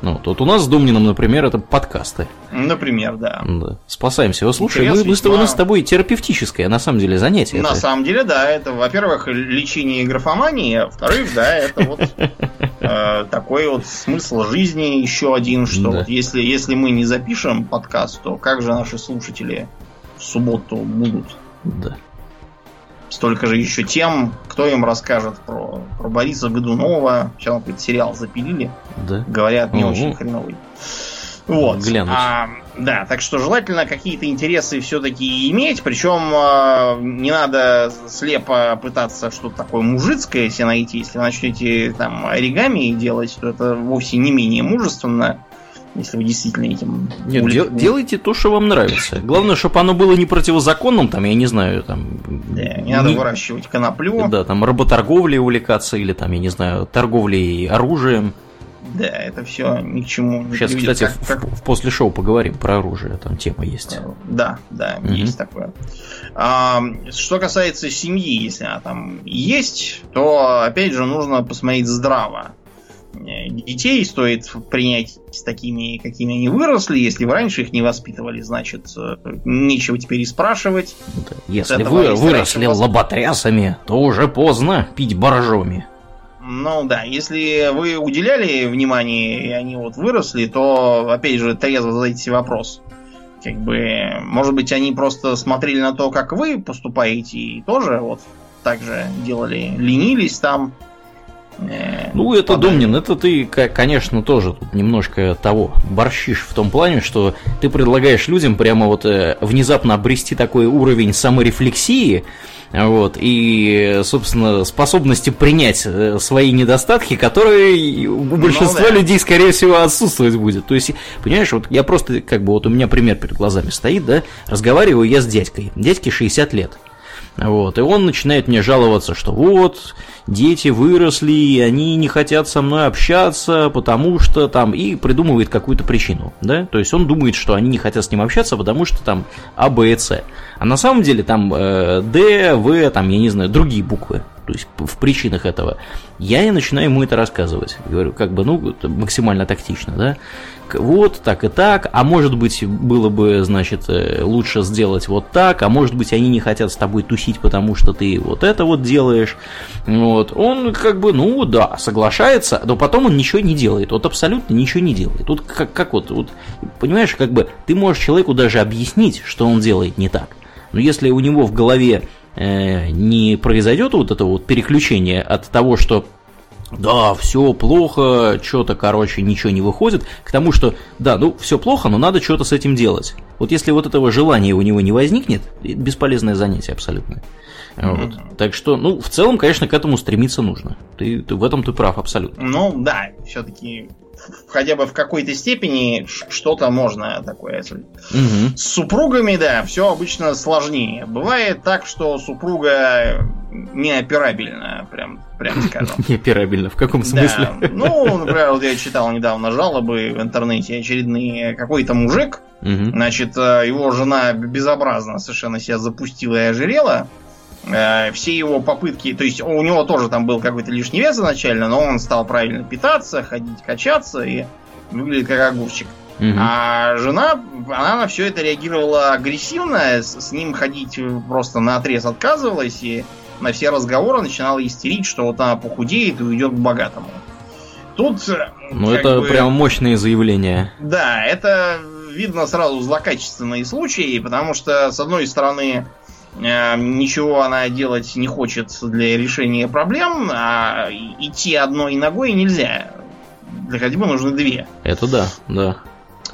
Ну, вот, вот у нас с Домнином, например, это подкасты. Например, да. Да. Спасаемся его. Слушай, Интерес мы, мы тобой, у весьма- нас с тобой терапевтическое, на самом деле, занятие. На это. самом деле, да, это, во-первых, лечение графомании, а во-вторых, да, это вот э, такой вот смысл жизни еще один, что вот если, если мы не запишем подкаст, то как же наши слушатели в субботу будут? Да. Столько же еще тем, кто им расскажет про, про Бориса Годунова. Сейчас какой-то сериал запилили. Да. Говорят, не Ого. очень хреновый. Вот. Глянуть. А, да, так что желательно какие-то интересы все-таки иметь, причем а, не надо слепо пытаться что-то такое мужицкое себе найти. Если вы начнете там оригами делать, то это вовсе не менее мужественно, если вы действительно этим Нет, дел- делайте то, что вам нравится. Главное, чтобы оно было не противозаконным, там, я не знаю, там... Да, не надо выращивать коноплю. Да, там работорговлей увлекаться или там, я не знаю, торговлей оружием. Да, это все ни к чему не Сейчас, приведет. кстати, Как- в, как- в- после шоу поговорим про оружие, там тема есть. Да, да, Мгм. есть такое. А, что касается семьи, если она там есть, то опять же нужно посмотреть здраво. Детей стоит принять с такими, какими они выросли. Если вы раньше их не воспитывали, значит, э, нечего теперь и спрашивать. Если вы выросли вас- лоботрясами, то уже поздно пить боржоми. Ну да, если вы уделяли внимание, и они вот выросли, то, опять же, трезво задайте вопрос. Как бы, может быть, они просто смотрели на то, как вы поступаете, и тоже вот так же делали, ленились там. Э, Ну, это, подали. Домнин, это ты, конечно, тоже тут немножко того борщишь в том плане, что ты предлагаешь людям прямо вот э, внезапно обрести такой уровень саморефлексии, вот, и, собственно, способности принять э, свои недостатки, которые у большинства Ну да. людей, скорее всего, отсутствовать будет. То есть, понимаешь, вот я просто, как бы, вот у меня пример перед глазами стоит, да, разговариваю я с дядькой, дядьке 60 лет, вот, и он начинает мне жаловаться, что вот, дети выросли, и они не хотят со мной общаться, потому что там, и придумывает какую-то причину, да, то есть он думает, что они не хотят с ним общаться, потому что там А, Б и С, а на самом деле там э, Д, В, там, я не знаю, другие буквы, то есть в причинах этого. Я и начинаю ему это рассказывать. Говорю, как бы, ну, максимально тактично, да. Вот так и так, а может быть было бы, значит, э, лучше сделать вот так, а может быть они не хотят с тобой тусить, потому что ты вот это вот делаешь. Вот. Он как бы, ну да, соглашается, но потом он ничего не делает. Вот абсолютно ничего не делает. Тут как, как вот, вот, понимаешь, как бы ты можешь человеку даже объяснить, что он делает не так. Но если у него в голове э, не произойдет вот это вот переключение от того, что да, все плохо, что-то, короче, ничего не выходит, к тому, что, да, ну, все плохо, но надо что-то с этим делать. Вот если вот этого желания у него не возникнет, бесполезное занятие абсолютно. Вот. Mm-hmm. Так что, ну, в целом, конечно, к этому стремиться нужно. Ты, ты в этом ты прав абсолютно. Ну, да, все-таки хотя бы в какой-то степени что-то можно такое. Угу. С супругами, да, все обычно сложнее. Бывает так, что супруга неоперабельна, прям, прям скажем. Неоперабельна, в каком смысле? Да. Ну, например, вот я читал недавно жалобы в интернете очередные. Какой-то мужик, угу. значит, э, его жена безобразно совершенно себя запустила и ожирела. Э, все его попытки, то есть у него тоже там был какой-то лишний вес изначально, но он стал правильно питаться, ходить, качаться и выглядит как огурчик. Угу. А жена, она на все это реагировала агрессивно, с, с ним ходить просто на отрез отказывалась и на все разговоры начинала истерить, что вот она похудеет и уйдет к богатому. Тут... Э, ну, это бы, прям мощные заявления. Да, это видно сразу злокачественные случаи, потому что, с одной стороны, ничего она делать не хочет для решения проблем, а идти одной ногой нельзя. Для ходьбы нужны две. Это да, да.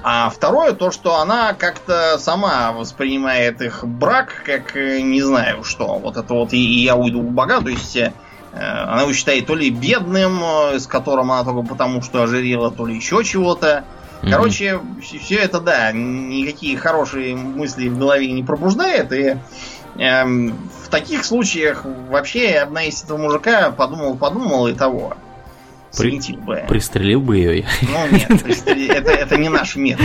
А второе, то, что она как-то сама воспринимает их брак как э, не знаю что. Вот это вот и, я уйду в бога, то есть э, она его считает то ли бедным, с которым она только потому, что ожирела, то ли еще чего-то. Короче, mm-hmm. все это, да, никакие хорошие мысли в голове не пробуждает, и Эм, в таких случаях вообще я бы на этого мужика подумал, подумал и того. При... бы. Пристрелил бы ее. Ну нет, это, это не наш метод.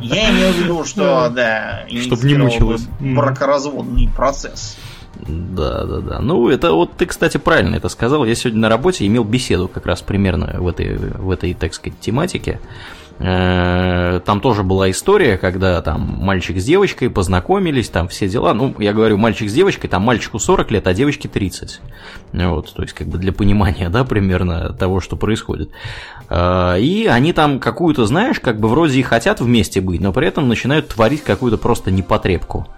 Я имею в виду, что, да, чтобы не мучилось. Бракоразводный процесс. Да, да, да. Ну, это вот ты, кстати, правильно это сказал. Я сегодня на работе имел беседу как раз примерно в этой, в этой так сказать, тематике. Э, там тоже была история, когда там мальчик с девочкой познакомились, там все дела. Ну, я говорю, мальчик с девочкой, там мальчику 40 лет, а девочке 30. Вот, то есть, как бы для понимания, да, примерно того, что происходит. Э, и они там какую-то, знаешь, как бы вроде и хотят вместе быть, но при этом начинают творить какую-то просто непотребку.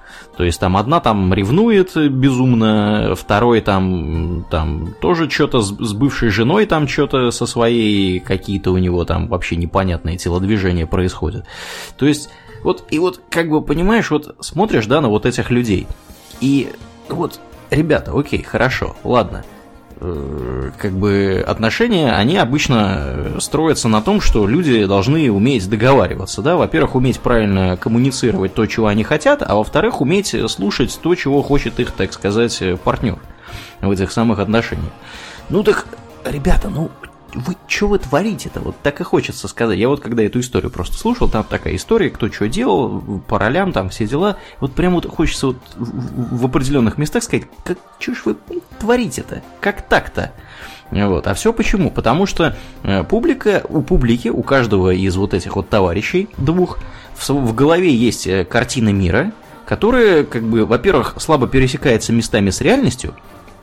То есть там одна там ревнует безумно, второй там, там тоже что-то с, с бывшей женой там что-то со своей, какие-то у него там вообще непонятные телодвижения происходят. То есть вот, и вот как бы понимаешь, вот смотришь, да, на вот этих людей, и вот, ребята, окей, хорошо, ладно, как бы отношения, они обычно строятся на том, что люди должны уметь договариваться, да, во-первых, уметь правильно коммуницировать то, чего они хотят, а во-вторых, уметь слушать то, чего хочет их, так сказать, партнер в этих самых отношениях. Ну так, ребята, ну вы что вы творите-то? Вот так и хочется сказать. Я вот когда эту историю просто слушал, там такая история, кто что делал, по ролям, там все дела. Вот прям вот хочется вот в определенных местах сказать, как что ж вы творите-то? Как так-то? Вот. А все почему? Потому что э, публика, у публики, у каждого из вот этих вот товарищей двух, в, в голове есть э, картина мира, которая, как бы, во-первых, слабо пересекается местами с реальностью,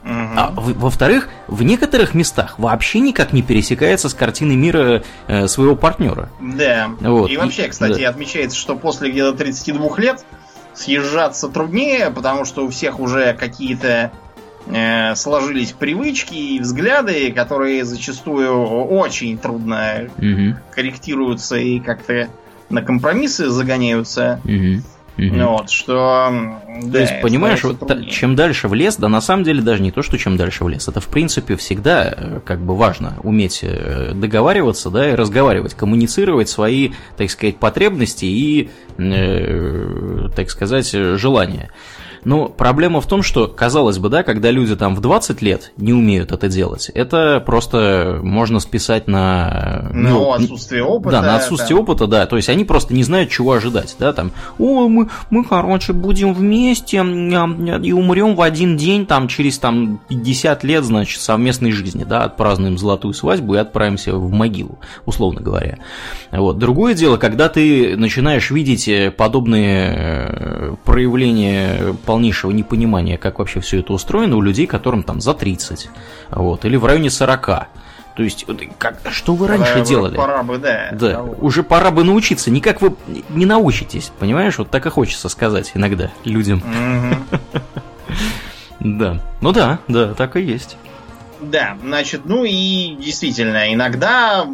а во-вторых, в некоторых местах вообще никак не пересекается с картиной мира э, своего партнера. Да. Вот. И вообще, кстати, да. отмечается, что после где-то 32 лет съезжаться труднее, потому что у всех уже какие-то э, сложились привычки и взгляды, которые зачастую очень трудно угу. корректируются и как-то на компромиссы загоняются. Угу. Угу. Вот, что... То да, есть, понимаешь, вот труднее. чем дальше в лес, да на самом деле даже не то, что чем дальше в лес, это в принципе всегда э, как бы важно уметь э, договариваться, да, и разговаривать, коммуницировать свои, так сказать, потребности и, э, так сказать, желания. Но проблема в том, что, казалось бы, да, когда люди там в 20 лет не умеют это делать, это просто можно списать на... Ну, ну отсутствие опыта. Да, на отсутствие это... опыта, да. То есть они просто не знают, чего ожидать, да, там, о, мы, мы, короче, будем вместе и умрем в один день, там, через, там, 50 лет, значит, совместной жизни, да, отпразднуем золотую свадьбу и отправимся в могилу, условно говоря. Вот. Другое дело, когда ты начинаешь видеть э, подобные э, проявления полнейшего непонимания, как вообще все это устроено у людей, которым там за 30, вот, или в районе 40. То есть, как, что вы раньше пора, делали? Пора бы, да. Да, уже пора бы научиться. Никак вы не научитесь, понимаешь? Вот так и хочется сказать иногда людям. Да. Ну да, да, так и есть. Да, значит, ну и действительно, иногда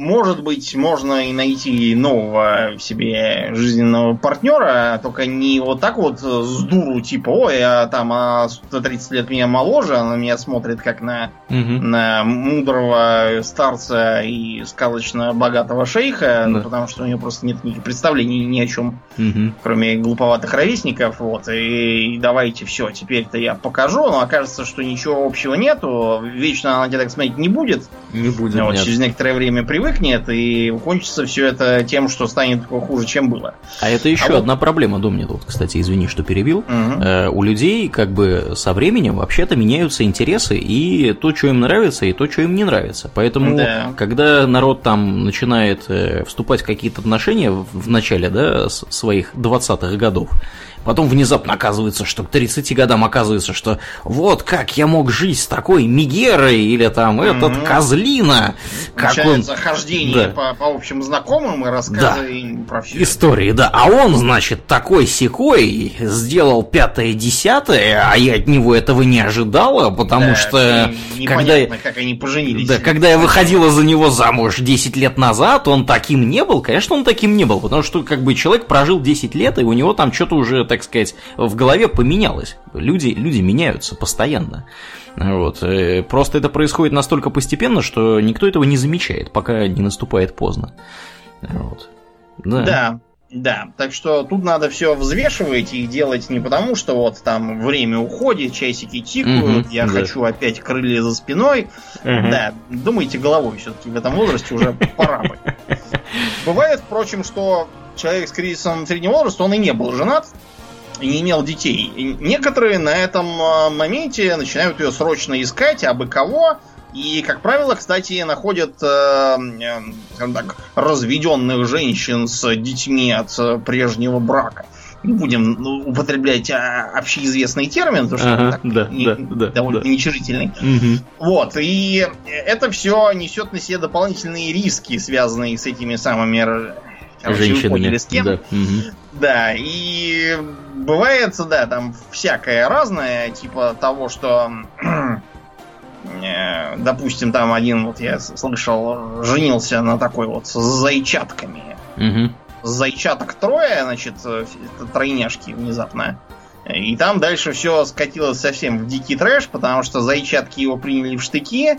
может быть, можно и найти нового себе жизненного партнера, только не вот так вот с дуру, типа, ой, я там а 30 лет меня моложе, она меня смотрит как на, угу. на мудрого старца и сказочно богатого шейха, да. потому что у нее просто нет никаких представлений ни о чем, угу. кроме глуповатых ровесников, вот, и, и давайте все, теперь-то я покажу, но окажется, что ничего общего нету, вечно она тебя так смотреть не будет. Не будет, вот, Через некоторое время привык привыкнет, и кончится все это тем, что станет хуже, чем было. А это еще а одна вот... проблема, Домнин, вот, кстати, извини, что перебил. Угу. Э, у людей как бы со временем вообще-то меняются интересы и то, что им нравится, и то, что им не нравится. Поэтому, да. когда народ там начинает э, вступать в какие-то отношения в начале да, своих 20-х годов, Потом внезапно оказывается, что к 30 годам оказывается, что вот как я мог жить с такой Мигерой или там mm-hmm. этот Козлина. Как он... хождение да. по, по общим знакомым и рассказы да. про все. Истории, да. А он, значит, такой секой сделал пятое, десятое, а я от него этого не ожидала, потому да, что... Когда, как они поженились. Да, когда я выходила за него замуж 10 лет назад, он таким не был. Конечно, он таким не был, потому что как бы человек прожил 10 лет, и у него там что-то уже так сказать, в голове поменялось. Люди, люди меняются постоянно. Вот. Э, просто это происходит настолько постепенно, что никто этого не замечает, пока не наступает поздно. Вот. Да. да. Да, так что тут надо все взвешивать и делать не потому, что вот там время уходит, часики тикают, угу, я да. хочу опять крылья за спиной. Угу. Да, думайте головой все-таки в этом возрасте уже пора бы. Бывает, впрочем, что человек с кризисом среднего возраста, он и не был женат, не имел детей. И некоторые на этом а, моменте начинают ее срочно искать, а бы кого. И, как правило, кстати, находят, э, э, так, разведенных женщин с детьми от э, прежнего брака. Не будем ну, употреблять а, общеизвестный термин, потому что ага, так, да, не, да, да, довольно да. нечерительный. Угу. Вот, и это все несет на себе дополнительные риски, связанные с этими самыми Женщинами. Вы поняли, с кем. Да. Угу. да, и бывает, да, там всякое разное, типа того, что э, допустим, там один, вот я слышал, женился на такой вот с зайчатками. Угу. Зайчаток трое, значит, э, тройняшки внезапно. И там дальше все скатилось совсем в дикий трэш, потому что зайчатки его приняли в штыки,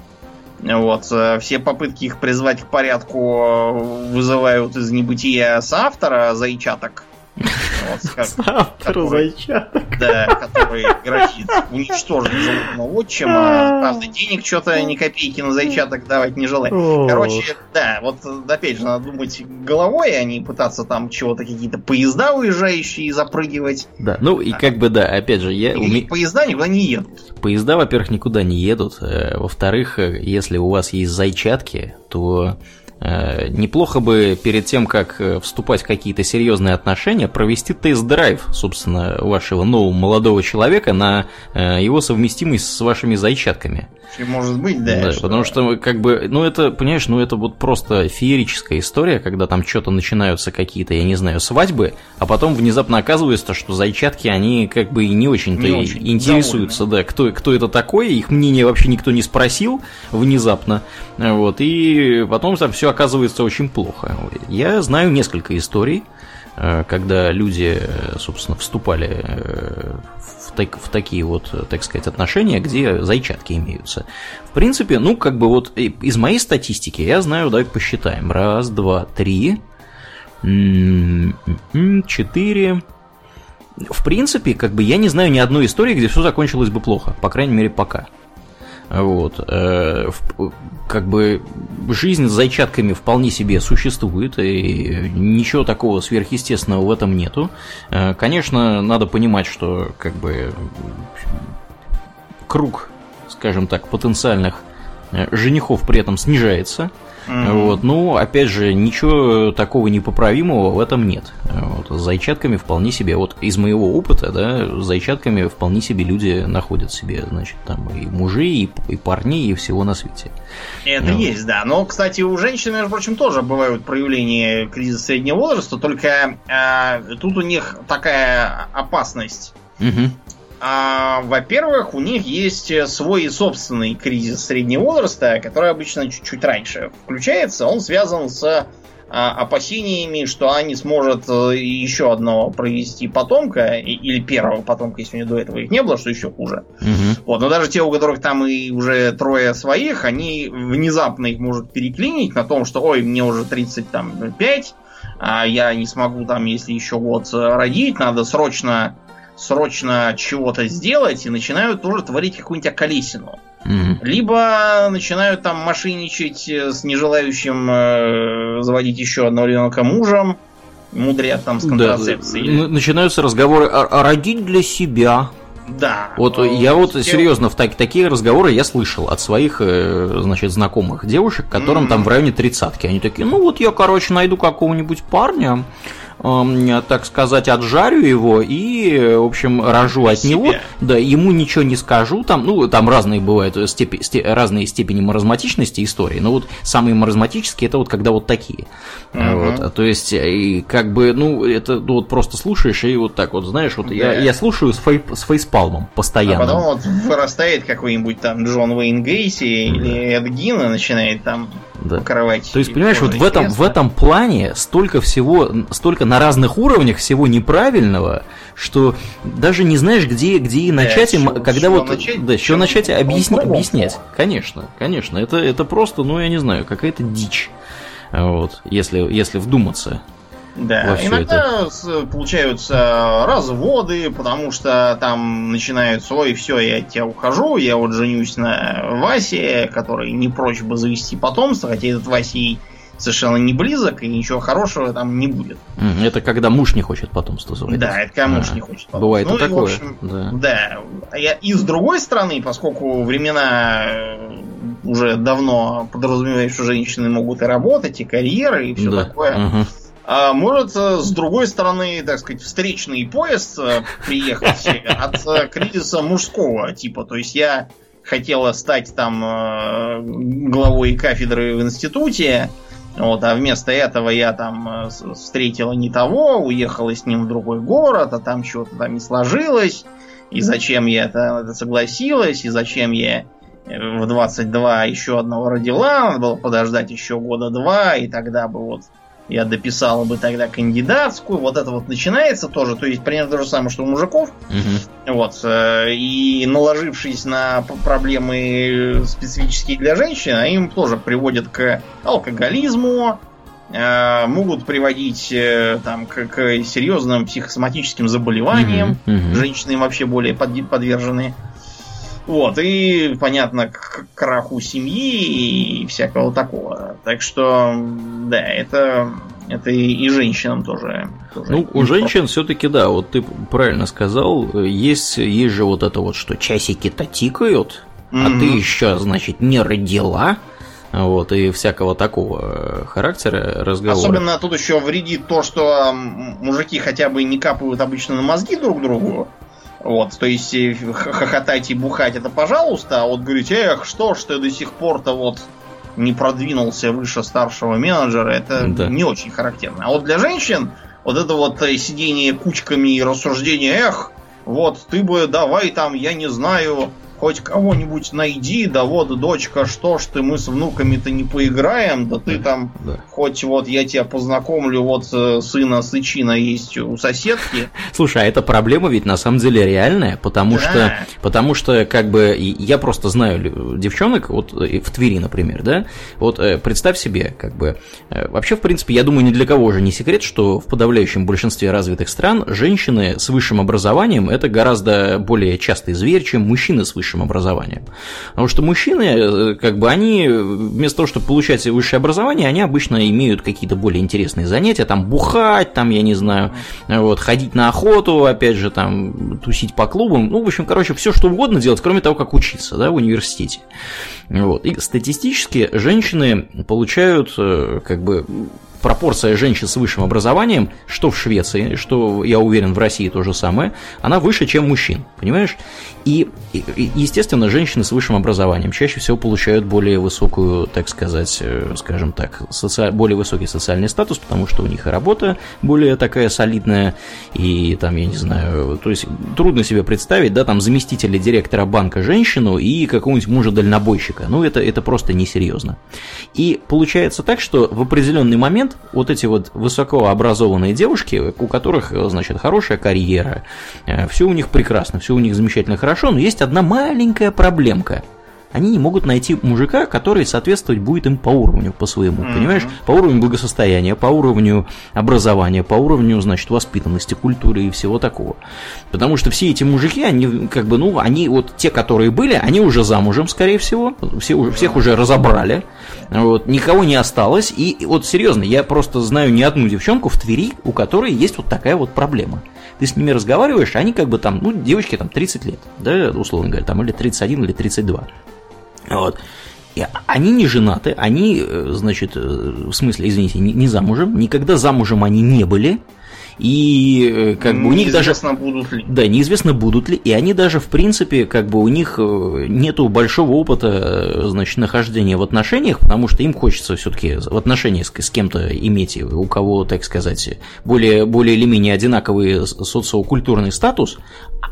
вот, э, все попытки их призвать к порядку э, вызывают из небытия соавтора зайчаток. Вот, Автор зайчаток. Да, который грозит уничтожить животного отчима. Правда, денег что-то ни копейки на зайчаток давать не желает. Короче, да, вот опять же, надо думать головой, а не пытаться там чего-то какие-то поезда уезжающие запрыгивать. Да, ну и как бы да, опять же, я... Уме... Поезда никуда не едут. Поезда, во-первых, никуда не едут. Э, во-вторых, э, если у вас есть зайчатки, то неплохо бы перед тем, как э, вступать в какие-то серьезные отношения, провести тест-драйв, собственно, вашего нового молодого человека на э, его совместимость с вашими зайчатками. Может быть, да. да что... Потому что, как бы, ну это, понимаешь, ну это вот просто феерическая история, когда там что-то начинаются какие-то, я не знаю, свадьбы, а потом внезапно оказывается, что зайчатки, они как бы не очень-то не очень интересуются, довольны. да, кто, кто это такой, их мнение вообще никто не спросил внезапно, вот, и потом там все оказывается очень плохо. Я знаю несколько историй, когда люди, собственно, вступали э, в, так, в такие вот, так сказать, отношения, где зайчатки имеются. В принципе, ну, как бы вот из моей статистики я знаю, давай посчитаем. Раз, два, три, четыре, в принципе, как бы я не знаю ни одной истории, где все закончилось бы плохо, по крайней мере, пока. Вот. Э, как бы жизнь с зайчатками вполне себе существует, и ничего такого сверхъестественного в этом нету. Э, конечно, надо понимать, что как бы круг, скажем так, потенциальных э, женихов при этом снижается. Mm-hmm. Вот, ну, опять же, ничего такого непоправимого в этом нет. Вот, с зайчатками вполне себе, вот из моего опыта, да, с зайчатками вполне себе люди находят себе, значит, там и мужей, и, и парней, и всего на свете. Это вот. есть, да. Но, кстати, у женщин, между прочим, тоже бывают проявления кризиса среднего возраста, только э, тут у них такая опасность. Угу. А, во-первых, у них есть свой собственный кризис среднего возраста, который обычно чуть-чуть раньше включается. Он связан с а, опасениями, что не сможет э, еще одного провести потомка, или первого потомка, если у нее до этого их не было, что еще хуже. Угу. Вот, но даже те, у которых там и уже трое своих, они внезапно их может переклинить на том, что ой, мне уже 35, а я не смогу там, если еще год родить, надо срочно срочно чего-то сделать и начинают тоже творить какую-нибудь околесину. Mm-hmm. Либо начинают там мошенничать с нежелающим э, заводить еще одного ребенка мужем, мудрят там с контрацепцией. Да, начинаются разговоры о, о родить для себя. Да. Вот ну, я вот серьезно в так, такие разговоры я слышал от своих, э, значит, знакомых девушек, которым mm-hmm. там в районе тридцатки. Они такие, ну вот я, короче, найду какого-нибудь парня, так сказать, отжарю его и, в общем, рожу от него. Да, ему ничего не скажу. Там, ну, там разные бывают степи, степ, разные степени маразматичности истории. Но вот самые маразматические это вот когда вот такие. Угу. Вот, то есть, и как бы, ну, это ну, вот просто слушаешь и вот так вот, знаешь, вот да. я, я слушаю с, фей, с фейспалмом постоянно. А потом вот вырастает какой-нибудь там Джон Уэйн Гейси да. или Эд Гин и начинает там да. покрывать. То есть, понимаешь, вот в этом, в этом плане столько всего, столько на разных уровнях всего неправильного, что даже не знаешь, где, где и начать, да, им, что, когда вот, начать, да, что начать объясни, объяснять. Конечно, конечно, это, это просто, ну, я не знаю, какая-то дичь. Вот, если, если вдуматься. Да, иногда это. получаются разводы, потому что там начинаются, ой, все, я от тебя ухожу, я вот женюсь на Васе, который не прочь бы завести потомство, хотя этот Васей совершенно не близок, и ничего хорошего там не будет. Это когда муж не хочет потомство заводить. Да, это когда муж а, не хочет потомство. Бывает ну, и такое. И, общем, да. да. И с другой стороны, поскольку времена э, уже давно подразумевают, что женщины могут и работать, и карьеры, и все да. такое, угу. А может, э, с другой стороны, так сказать, встречный поезд э, приехать от кризиса мужского типа. То есть я хотела стать там главой кафедры в институте, вот, а вместо этого я там э, встретила не того, уехала с ним в другой город, а там что-то там не сложилось. И зачем я это, это согласилась, и зачем я э, в 22 еще одного родила, надо было подождать еще года два, и тогда бы вот я дописала бы тогда кандидатскую. Вот это вот начинается тоже. То есть примерно то же самое, что у мужиков. Угу. Вот. Э, и наложившись на проблемы специфические для женщин, они им тоже приводят к алкоголизму, э, могут приводить э, там, к, к серьезным психосоматическим заболеваниям. Угу, угу. Женщины вообще более подвержены. Вот, и, понятно, к краху семьи и всякого такого. Так что, да, это, это и, и женщинам тоже. тоже ну, у женщин все-таки, да, вот ты правильно сказал, есть, есть же вот это вот, что часики-то тикают, mm-hmm. а ты еще, значит, не родила. Вот, и всякого такого характера разговора. Особенно тут еще вредит то, что мужики хотя бы не капают обычно на мозги друг другу. Вот, то есть э, хохотать и бухать это пожалуйста, а вот говорить, эх, что ж ты до сих пор-то вот не продвинулся выше старшего менеджера, это да. не очень характерно. А вот для женщин вот это вот э, сидение кучками и рассуждение, эх, вот ты бы давай там, я не знаю, хоть кого-нибудь найди, да вот, дочка, что ж ты, мы с внуками-то не поиграем, да ты там, да. хоть вот я тебя познакомлю, вот э, сына Сычина есть у соседки. Слушай, а эта проблема ведь на самом деле реальная, потому да. что, потому что, как бы, я просто знаю девчонок, вот в Твери, например, да, вот э, представь себе, как бы, э, вообще, в принципе, я думаю, ни для кого же не секрет, что в подавляющем большинстве развитых стран женщины с высшим образованием это гораздо более частый зверь, чем мужчины с высшим образованием. Потому что мужчины, э, как бы, они вместо того, чтобы получать высшее образование, они обычно имеют какие-то более интересные занятия, там бухать, там, я не знаю, вот, ходить на охоту, опять же, там, тусить по клубам, ну, в общем, короче, все что угодно делать, кроме того, как учиться, да, в университете. Вот. И статистически женщины получают, э, как бы, пропорция женщин с высшим образованием, что в Швеции, что, я уверен, в России то же самое, она выше, чем мужчин, понимаешь? И, естественно, женщины с высшим образованием чаще всего получают более высокую, так сказать, э, скажем так, соци... более высокий социальный статус, потому что у них и работа более такая солидная, и там, я не знаю, то есть трудно себе представить, да, там заместителя директора банка женщину и какого-нибудь мужа-дальнобойщика. Ну, это, это просто несерьезно. И получается так, что в определенный момент вот эти вот высокообразованные девушки, у которых, значит, хорошая карьера, э, все у них прекрасно, все у них замечательно хорошо, но есть одна маленькая проблемка. Они не могут найти мужика, который соответствовать будет им по уровню, по своему, mm-hmm. понимаешь? По уровню благосостояния, по уровню образования, по уровню, значит, воспитанности, культуры и всего такого. Потому что все эти мужики, они как бы, ну, они вот те, которые были, они уже замужем, скорее всего, все, уже, всех уже разобрали, вот, никого не осталось, и вот серьезно, я просто знаю не одну девчонку в Твери, у которой есть вот такая вот проблема ты с ними разговариваешь, они как бы там, ну, девочки там 30 лет, да, условно говоря, там или 31, или 32. Вот. И они не женаты, они, э, значит, э, в смысле, извините, не, не замужем, никогда замужем они не были, и э, как бы у них даже... Неизвестно будут ли. Да, неизвестно будут ли, и они даже, в принципе, как бы у них э, нету большого опыта, э, значит, нахождения в отношениях, потому что им хочется все-таки в отношениях с, кем-то иметь, у кого, так сказать, более, более или менее одинаковый социокультурный статус,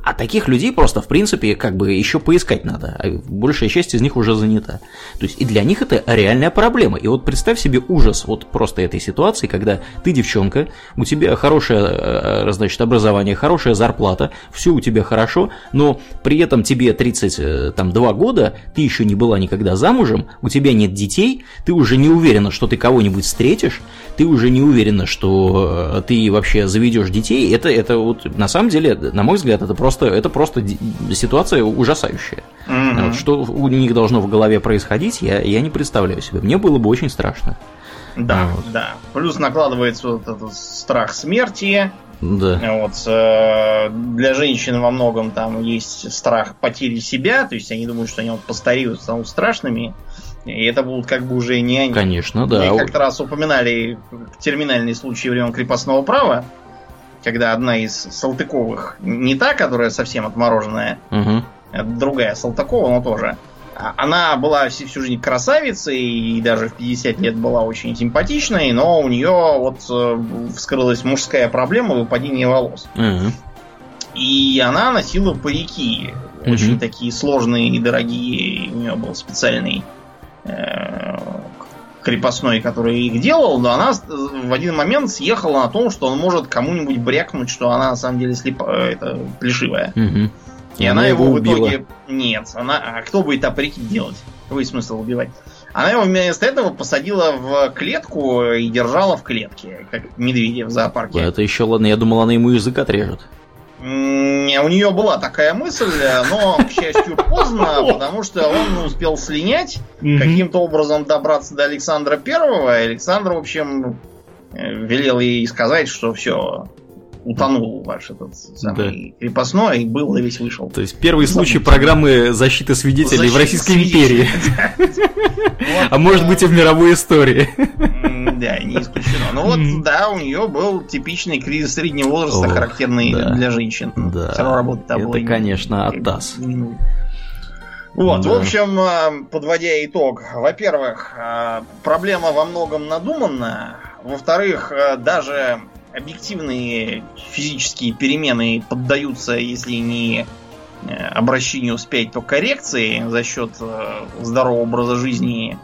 а таких людей просто, в принципе, как бы еще поискать надо. А большая часть из них уже занята. То есть и для них это реальная проблема. И вот представь себе ужас вот просто этой ситуации, когда ты девчонка, у тебя хорошее, э, значит, образование, хорошая зарплата, все у тебя хорошо, но при этом тебе 32 э, года, ты еще не была никогда замужем, у тебя нет детей, ты уже не уверена, что ты кого-нибудь встретишь, ты уже не уверена, что э, ты вообще заведешь детей. Это, это вот на самом деле, на мой взгляд, это просто, это просто ситуация ужасающая. Mm-hmm. Вот, что у них должно в голове происходить, я, я не представляю себе. Мне было бы очень страшно. Да, вот. да. Плюс накладывается вот этот страх смерти. Да. Вот, э, для женщин во многом там есть страх потери себя, то есть они думают, что они вот постареют, станут страшными. И это будут как бы уже не они. Конечно, да. Мы как-то раз упоминали терминальный случай времен крепостного права, когда одна из Салтыковых, не та, которая совсем отмороженная, угу. а другая Салтыкова, но тоже, а она была всю жизнь красавицей и даже в 50 лет была очень симпатичной, но у нее вот э, вскрылась мужская проблема выпадения волос. Угу. И она носила парики, угу. очень такие сложные и дорогие. У нее был специальный э, крепостной, который их делал, но она в один момент съехала на том, что он может кому-нибудь брякнуть, что она на самом деле слепа, э, это плешивая. Угу. И, она, она его, его в итоге... Нет, она... А кто будет априки делать? Какой смысл убивать? Она его вместо этого посадила в клетку и держала в клетке, как медведя в зоопарке. Это еще ладно, я думал, она ему язык отрежет. У нее была такая мысль, но, к счастью, поздно, потому что он не успел слинять, каким-то образом добраться до Александра Первого. Александр, в общем, э, велел ей сказать, что все, утонул ваш этот самый да. крепостной, и был и весь вышел. То есть первый Забудьте. случай программы защиты свидетелей Защита в Российской империи. А может быть и в мировой истории. Да, не исключено. Ну вот, да, у нее был типичный кризис среднего возраста, характерный для женщин. Да. Все равно работа Это, конечно, оттас. Вот, да. в общем, э, подводя итог, во-первых, э, проблема во многом надуманная, во-вторых, э, даже объективные физические перемены поддаются, если не обращению вспять, то коррекции за счет здорового образа жизни,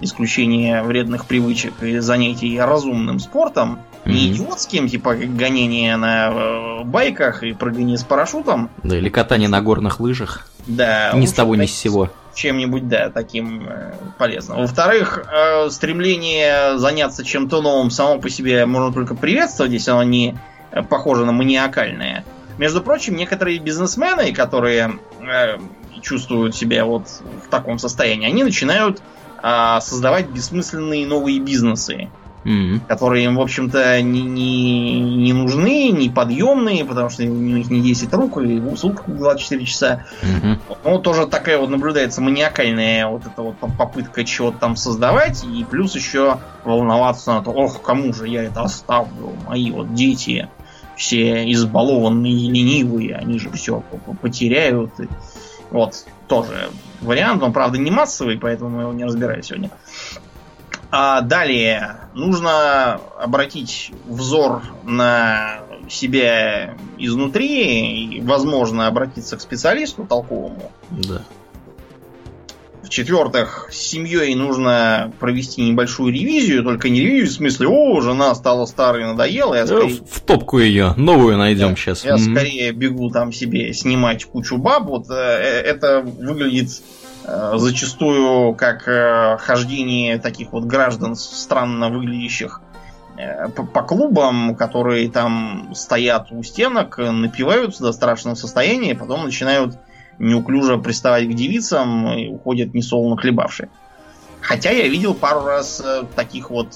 исключения вредных привычек и занятий разумным спортом, mm-hmm. не идиотским, типа гонение на байках и прыгание с парашютом. Да, или катание на горных лыжах. Да. Ни с того, ни с сего чем-нибудь, да, таким э, полезным. Во-вторых, э, стремление заняться чем-то новым само по себе можно только приветствовать, если оно не э, похоже на маниакальное. Между прочим, некоторые бизнесмены, которые э, чувствуют себя вот в таком состоянии, они начинают э, создавать бессмысленные новые бизнесы mm-hmm. которые им, в общем-то, не, не, не нужны, не подъемные, потому что у них не 10 рук и в сутки 24 часа. Mm-hmm. Ну, тоже такая вот наблюдается маниакальная вот эта вот попытка чего-то там создавать, и плюс еще волноваться на то, ох, кому же я это оставлю, мои вот дети все избалованные и ленивые, они же все потеряют. Вот, тоже вариант, он, правда, не массовый, поэтому мы его не разбираем сегодня. А далее нужно обратить взор на себя изнутри и, возможно, обратиться к специалисту толковому. Да. В-четвертых, с семьей нужно провести небольшую ревизию, только не ревизию в смысле, о, жена стала старой, надоела. Я скорее... В топку ее, новую найдем да, сейчас. Я mm-hmm. скорее бегу там себе снимать кучу баб. Вот э, э, это выглядит Э, зачастую как э, хождение таких вот граждан странно выглядящих э, по, клубам, которые там стоят у стенок, напиваются до страшного состояния, потом начинают неуклюже приставать к девицам и уходят несолоно хлебавшие. Хотя я видел пару раз таких вот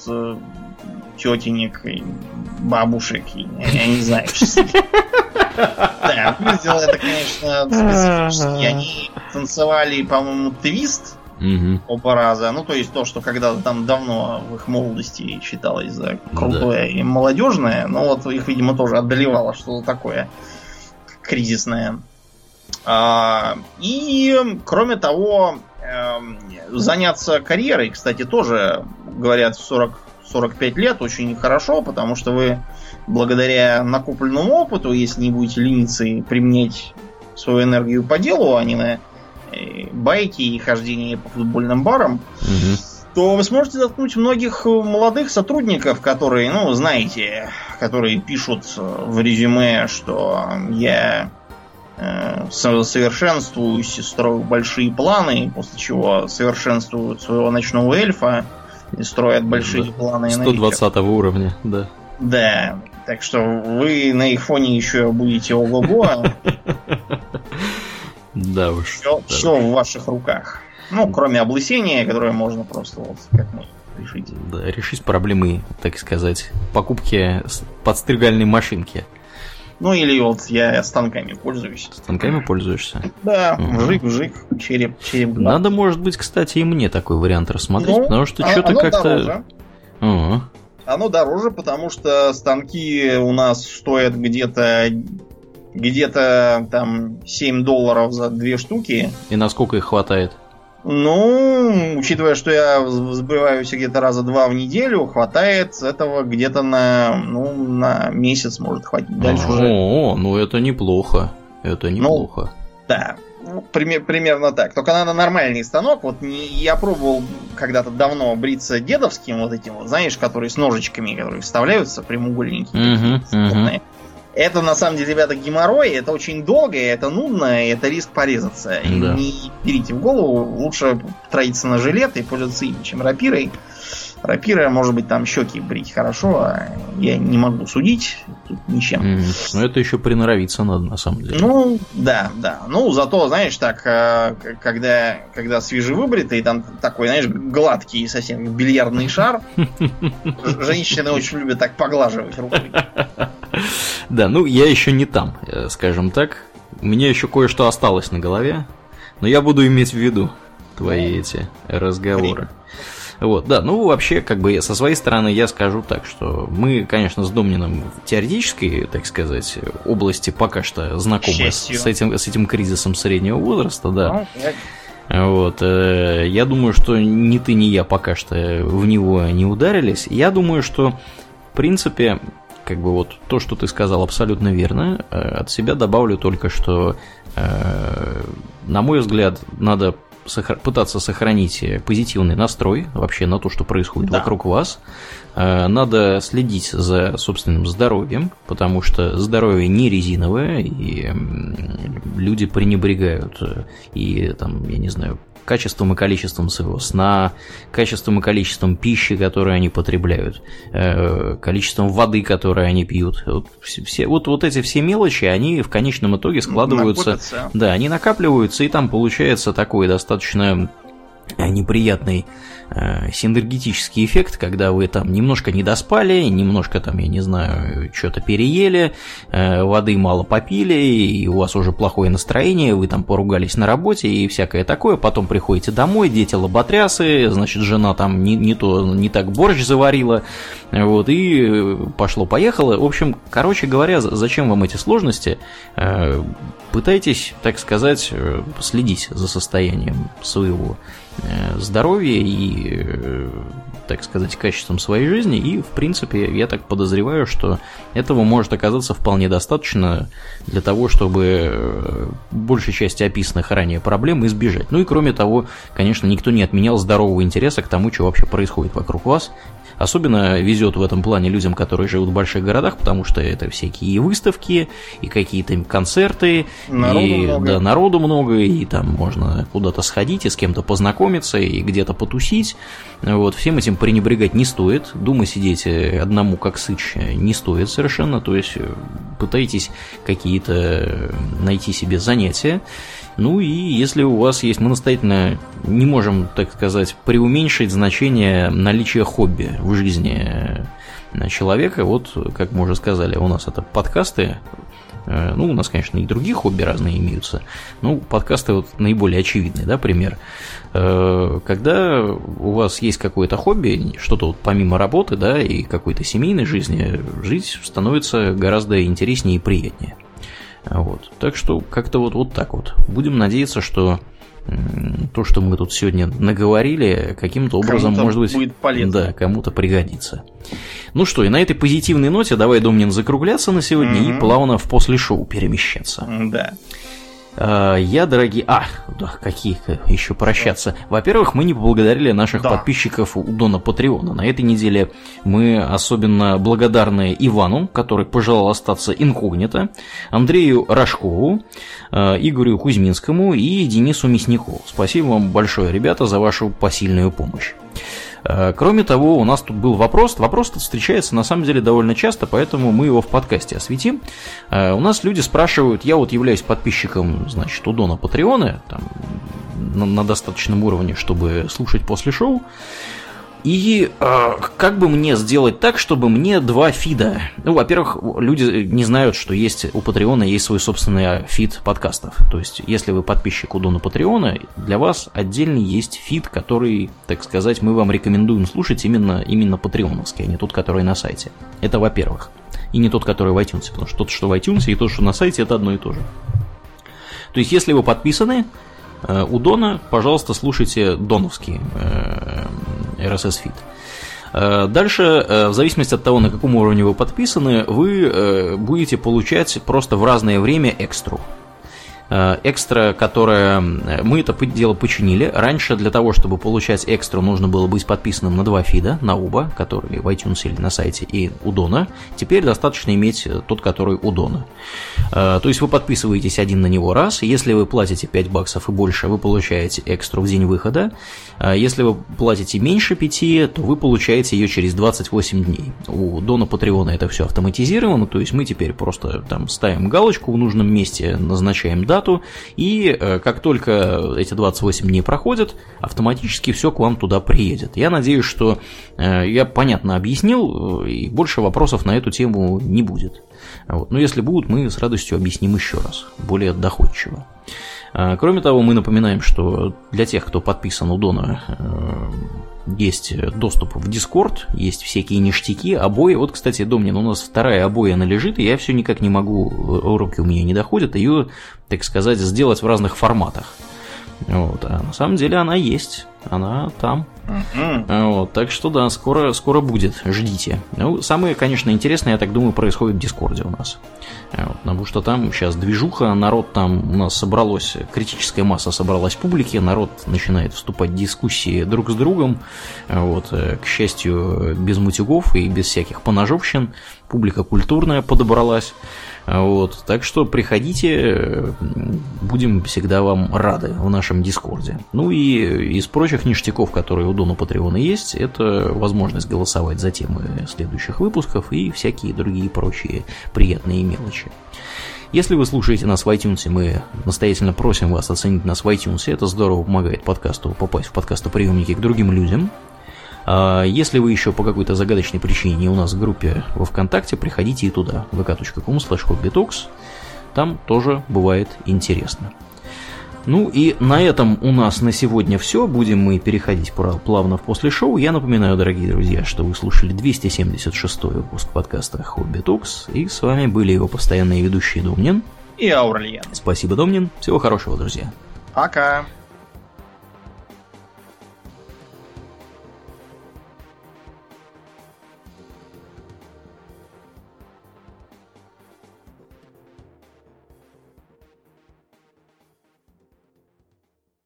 тетенек, бабушек, я не знаю. Да, выглядело это, конечно, специфически. Они танцевали, по-моему, твист оба раза. Ну, то есть то, что когда-то там давно в их молодости считалось за крутое и молодежное, но вот их, видимо, тоже одолевало что-то такое кризисное. А, и, кроме того, эм, заняться карьерой, кстати, тоже, говорят, в 40 45 лет очень хорошо, потому что вы благодаря накопленному опыту, если не будете лениться и применять свою энергию по делу, а не на байки и хождение по футбольным барам, угу. то вы сможете заткнуть многих молодых сотрудников, которые, ну, знаете, которые пишут в резюме, что я э, совершенствуюсь строю большие планы, после чего совершенствуют своего ночного эльфа, и строят большие да. планы 120 уровня, да. Да, так что вы на их фоне еще будете ого-го. Да уж. Все, все в ваших руках. Ну, кроме облысения, которое можно просто вот как мы решить. Да, решить проблемы, так сказать, покупки подстригальной машинки. Ну или вот я станками пользуюсь. Станками пользуешься? Да, вжик-вжик, череп, череп. Надо, может быть, кстати, и мне такой вариант рассмотреть, ну, потому что а, что-то как-то... Ага. Оно дороже, потому что станки у нас стоят где-то где-то там 7 долларов за две штуки. И насколько их хватает? Ну, учитывая, что я сбываюсь где-то раза два в неделю, хватает этого где-то на, ну, на месяц может хватить. Дальше О, уже... Ну это неплохо. Это ну, неплохо. Ну, да, пример, примерно так. Только надо нормальный станок. Вот не, я пробовал когда-то давно бриться дедовским вот этим вот, знаешь, который с ножичками, которые вставляются, прямоугольники. Uh-huh, uh-huh. Это на самом деле, ребята, геморрой, это очень долго, это нудно, и это риск порезаться. Да. Не берите в голову, лучше тратиться на жилет и пользоваться им, чем рапирой. Рапира, может быть, там щеки брить хорошо, а я не могу судить тут ничем. Mm, но это еще приноровиться надо, на самом деле. Ну, да, да. Ну, зато, знаешь, так, э, когда, когда свежевыбритый, там такой, знаешь, гладкий совсем бильярдный шар, женщины очень любят так поглаживать рукой. Да, ну я еще не там, э, скажем так. У меня еще кое-что осталось на голове, но я буду иметь в виду твои эти разговоры. Вот, да, ну вообще, как бы со своей стороны я скажу так, что мы, конечно, с Домнином в теоретической, так сказать, области пока что знакомы с, с, этим, с этим кризисом среднего возраста, да. Ну, вот, э, я думаю, что ни ты, ни я пока что в него не ударились. Я думаю, что, в принципе, как бы вот то, что ты сказал, абсолютно верно. Э, от себя добавлю только, что, э, на мой взгляд, надо пытаться сохранить позитивный настрой вообще на то, что происходит да. вокруг вас. Э, надо следить за собственным здоровьем, потому что здоровье не резиновое, и люди пренебрегают и там, я не знаю, качеством и количеством своего сна, качеством и количеством пищи, которую они потребляют, э, количеством воды, которую они пьют. Вот, все, вот, вот эти все мелочи, они в конечном итоге складываются. Накопятся. Да, они накапливаются, и там получается такой достаточно неприятный Э, синергетический эффект, когда вы там немножко не доспали, немножко там, я не знаю, что-то переели, э, воды мало попили, и у вас уже плохое настроение, вы там поругались на работе и всякое такое, потом приходите домой, дети лоботрясы, значит, жена там не, не то, не так борщ заварила, вот, и пошло-поехало. В общем, короче говоря, зачем вам эти сложности? Э, пытайтесь, так сказать, следить за состоянием своего Э, здоровья и, э, так сказать, качеством своей жизни. И, в принципе, я так подозреваю, что этого может оказаться вполне достаточно для того, чтобы э, большей части описанных ранее проблем избежать. Ну и, кроме того, конечно, никто не отменял здорового интереса к тому, что вообще происходит вокруг вас, Особенно везет в этом плане людям, которые живут в больших городах, потому что это всякие выставки, и какие-то концерты, народу и много. Да, народу много, и там можно куда-то сходить, и с кем-то познакомиться, и где-то потусить. Вот, всем этим пренебрегать не стоит. Дома сидеть э, одному как сыч не стоит совершенно. То есть э, пытайтесь какие-то найти себе занятия. Ну и если у вас есть, мы настоятельно не можем, так сказать, преуменьшить значение наличия хобби в жизни человека. Вот, как мы уже сказали, у нас это подкасты, э, ну, у нас, конечно, и другие хобби разные имеются. Ну, подкасты вот наиболее очевидный, да, пример. Э, когда у вас есть какое-то хобби, что-то вот помимо работы, да, и какой-то семейной жизни, жить становится гораздо интереснее и приятнее. Вот. Так что как-то вот, вот так вот. Будем надеяться, что то, что мы тут сегодня наговорили, каким-то образом, может быть, будет полезно. Да, кому-то пригодится. Ну что, и на этой позитивной ноте давай, Домнин, закругляться на сегодня mm-hmm. и плавно в после шоу перемещаться. Да. А, я, дорогие... А, да, какие еще прощаться. Во-первых, мы не поблагодарили наших да. подписчиков у Дона Патреона. На этой неделе мы особенно благодарны Ивану, который пожелал остаться инкогнито, Андрею Рожкову, а, Игорю Кузьминскому и Денису Мясникову. Спасибо вам большое, ребята, за вашу посильную помощь. Э, кроме того, у нас тут был вопрос. Вопрос тут встречается на самом деле довольно часто, поэтому мы его в подкасте осветим. Э, у нас люди спрашивают, я вот являюсь подписчиком, значит, у Дона Патреона, там, на, на достаточном уровне, чтобы слушать после шоу. И э, как бы мне сделать так, чтобы мне два фида? Ну, во-первых, люди не знают, что есть у Патреона есть свой собственный фид подкастов. То есть, если вы подписчик у Дона Патреона, для вас отдельный есть фид, который, так сказать, мы вам рекомендуем слушать именно, именно патреоновский, а не тот, который на сайте. Это во-первых. И не тот, который в iTunes, потому что тот, что в iTunes, и тот, что на сайте, это одно и то же. То есть, если вы подписаны, у Дона, пожалуйста, слушайте доновский э, RSS feed. Э, дальше, в зависимости от того, на каком уровне вы подписаны, вы будете получать просто в разное время экстру. Э, экстра, которая... Мы это дело починили. Раньше для того, чтобы получать экстра, нужно было быть подписанным на два фида, на оба, которые в iTunes или на сайте, и у Дона. Теперь достаточно иметь э, тот, который у Дона. Э, то есть вы подписываетесь один на него раз, если вы платите 5 баксов и больше, вы получаете экстру в день выхода. Если вы платите меньше 5, то вы получаете ее через 28 дней. У Дона Патреона это все автоматизировано, то есть мы теперь просто там ставим галочку в нужном месте, назначаем дату, дату, и э, как только эти 28 дней проходят, автоматически все к вам туда приедет. Я надеюсь, что э, я понятно объяснил, э, и больше вопросов на эту тему не будет. Вот. Но если будут, мы с радостью объясним еще раз, более доходчиво. Кроме того, мы напоминаем, что для тех, кто подписан у Дона есть доступ в Discord, есть всякие ништяки, обои. Вот, кстати, Домнин, у нас вторая обоя она лежит, и я все никак не могу, руки у меня не доходят, ее, так сказать, сделать в разных форматах. Вот, а на самом деле она есть. Она там. Mm-hmm. Вот, так что да, скоро, скоро будет. Ждите. Ну, самое, конечно, интересное, я так думаю, происходит в Дискорде у нас. Вот, потому что там сейчас движуха, народ там у нас собралось, критическая масса собралась публики, народ начинает вступать в дискуссии друг с другом. Вот, э, к счастью, без мутюгов и без всяких поножовщин. Публика культурная подобралась. Вот, так что приходите, будем всегда вам рады в нашем Дискорде. Ну и из прочих ништяков, которые у Дона Патреона есть, это возможность голосовать за темы следующих выпусков и всякие другие прочие приятные мелочи. Если вы слушаете нас в iTunes, мы настоятельно просим вас оценить нас в iTunes. Это здорово помогает подкасту попасть в подкастоприемники к другим людям. А если вы еще по какой-то загадочной причине не у нас в группе во Вконтакте, приходите и туда, vk.com slash Там тоже бывает интересно. Ну и на этом у нас на сегодня все. Будем мы переходить плавно в после шоу. Я напоминаю, дорогие друзья, что вы слушали 276 выпуск подкаста Хобби Токс. И с вами были его постоянные ведущие Домнин и Аурлиен. Спасибо, Домнин. Всего хорошего, друзья. Пока.